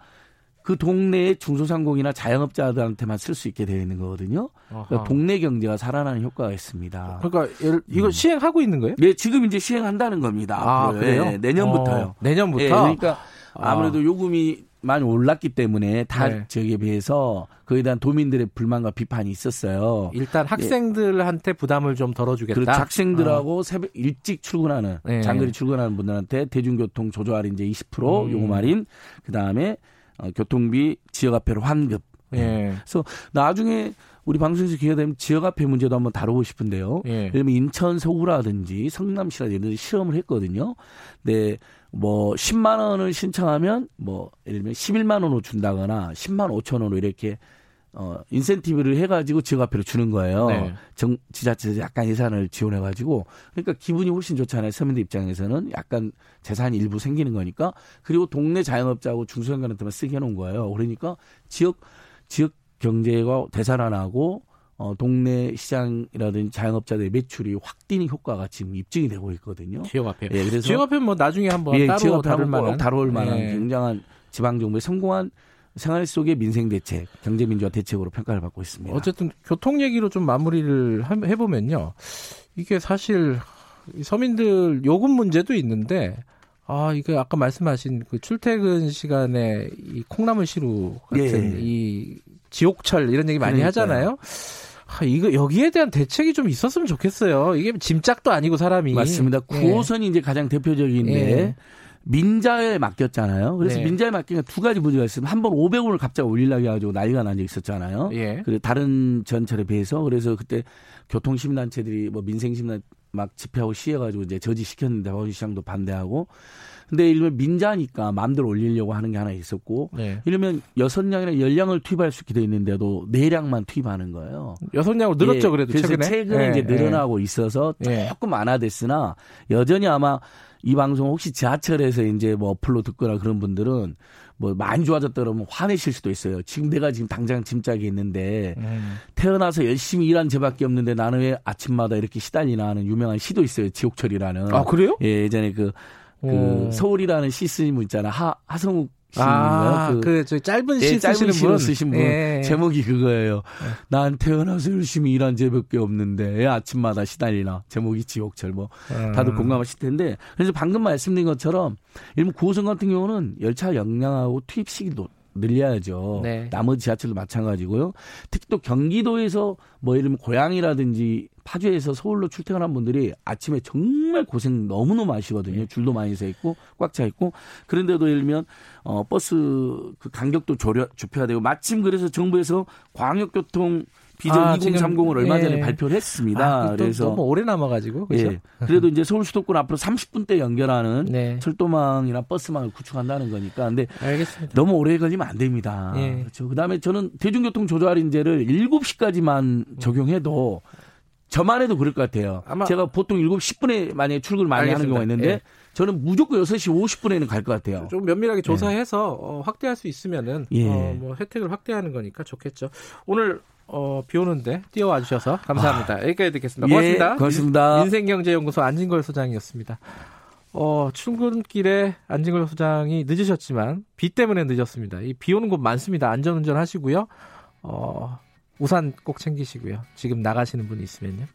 그 동네의 중소상공이나 자영업자들한테만 쓸 수 있게 되어 있는 거거든요. 그러니까 동네 경제가 살아나는 효과가 있습니다. 그러니까 이거 음. 시행하고 있는 거예요? 네, 지금 이제 시행한다는 겁니다. 아, 그래요? 네, 내년부터요. 어, 내년부터. 네, 그러니까 아무래도 아. 요금이 많이 올랐기 때문에 다 네. 지역에 비해서 그에 대한 도민들의 불만과 비판이 있었어요. 일단 학생들한테 예. 부담을 좀 덜어주겠다. 그리고 학생들하고 어. 새벽 일찍 출근하는 네. 장거리 출근하는 분들한테 대중교통 조조 할인 이제 20% 음. 요금 할인 그 다음에 어, 교통비 지역화폐로 환급. 예. 그래서 나중에 우리 방송에서 기회가 되면 지역화폐 문제도 한번 다루고 싶은데요. 예. 예를 들면 인천 서구라든지 성남시라든지 실험을 했거든요. 근데 뭐 10만 원을 신청하면 뭐 예를 들면 11만 원으로 준다거나 10만 5천 원으로 이렇게 어 인센티브를 해가지고 지역화폐를 주는 거예요. 네. 정 지자체에서 약간 예산을 지원해가지고 그러니까 기분이 훨씬 좋잖아요. 서민들 입장에서는 약간 재산이 일부 생기는 거니까 그리고 동네 자영업자하고 중소형간한테만 쓰게 해놓은 거예요. 그러니까 지역 지역 경제가 되살아나고 어, 동네 시장이라든지 자영업자들의 매출이 확 뛰는 효과가 지금 입증이 되고 있거든요. 지역화폐. 예, 그래서 지역화폐 뭐 나중에 한번 예, 따로 다룰 만한 다룰 만한 예. 굉장한 지방 정부의 성공한 생활 속의 민생 대책, 경제 민주화 대책으로 평가를 받고 있습니다. 어쨌든 교통 얘기로 좀 마무리를 해 보면요. 이게 사실 서민들 요금 문제도 있는데 아, 이거 아까 말씀하신 그 출퇴근 시간에 이 콩나물 시루 같은 예. 이 지옥철 이런 얘기 많이 그러니까요. 하잖아요. 아, 이거 여기에 대한 대책이 좀 있었으면 좋겠어요. 이게 짐짝도 아니고 사람이 맞습니다. 9호선이 예. 이제 가장 대표적인데 예. 민자에 맡겼잖아요. 그래서 네. 민자에 맡기면 두 가지 문제가 있으면 한번 500원을 갑자기 올리려고 해가지고 난리가 난 적이 있었잖아요. 예. 그리고 다른 전철에 비해서 그래서 그때 교통시민단체들이 뭐 민생시민 막 집회하고 시해가지고 이제 저지시켰는데 서울시장도 반대하고 근데 이러면 민자니까 마음대로 올리려고 하는 게 하나 있었고 네. 이러면 여섯 량이나 열 량을 투입할 수 있게 돼 있는데도 네 량만 투입하는 거예요. 여섯 량으로 늘었죠 예, 그래도 최근에, 최근에 네. 이제 늘어나고 네. 있어서 조금 완화됐으나 여전히 아마 이 방송 혹시 지하철에서 이제 뭐 어플로 듣거나 그런 분들은 뭐 많이 좋아졌다 그러면 화내실 수도 있어요. 지금 내가 지금 당장 짐짝이 있는데 음. 태어나서 열심히 일한 죄밖에 없는데 나는 왜 아침마다 이렇게 시달리나 하는 유명한 시도 있어요. 지옥철이라는. 아 그래요? 예, 예전에 그, 그 서울이라는 시 쓰신 분 있잖아. 하 하성욱 아, 그, 그, 짧은 시 예, 짧은 시를 쓰신 분. 예. 제목이 그거예요. 예. 난 태어나서 열심히 일한 죄밖에 없는데, 아침마다 시달리나. 제목이 지옥철, 뭐. 음. 다들 공감하실 텐데. 그래서 방금 말씀드린 것처럼, 일본 9호선 같은 경우는 열차 역량하고 투입 시기도 늘려야죠. 네. 나머지 지하철도 마찬가지고요. 특히 또 경기도에서 뭐 들면 고향이라든지 파주에서 서울로 출퇴근한 분들이 아침에 정말 고생 너무너무 하시거든요. 네. 줄도 많이 서 있고 꽉 차 있고 그런데도 예를 들면 어 버스 그 간격도 조려 좁혀야 되고 마침 그래서 정부에서 광역교통 비전 아, 2030을 얼마 전에 예. 발표를 했습니다. 아, 그래서 너무 오래 남아가지고 그렇죠? 예. 그래도 이제 서울 수도권 앞으로 30분대 연결하는 네. 철도망이나 버스망을 구축한다는 거니까. 근데 알겠습니다. 너무 오래 걸리면 안 됩니다. 예. 그렇죠. 그다음에 저는 대중교통 조조할인제를 7시까지만 적용해도 저만 해도 그럴 것 같아요. 제가 보통 7시 10분에 만약에 출근을 많이 알겠습니다. 하는 경우가 있는데 예. 저는 무조건 6시 50분에는 갈 것 같아요. 좀 면밀하게 조사해서 네. 어, 확대할 수 있으면은 예. 어, 뭐 혜택을 확대하는 거니까 좋겠죠. 오늘 어, 비 오는데 뛰어와 주셔서 감사합니다. 아. 여기까지 듣겠습니다. 고맙습니다. 예, 고맙습니다. 인생경제연구소 안진걸 소장이었습니다. 어, 출근길에 안진걸 소장이 늦으셨지만 비 때문에 늦었습니다. 이 비 오는 곳 많습니다. 안전운전 하시고요. 어, 우산 꼭 챙기시고요. 지금 나가시는 분이 있으면요.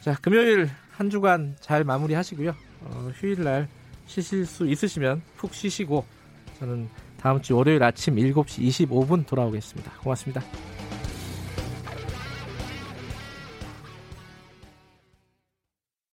자, 금요일 한 주간 잘 마무리 하시고요. 어, 휴일 날 쉬실 수 있으시면 푹 쉬시고 저는 다음 주 월요일 아침 7시 25분 돌아오겠습니다. 고맙습니다.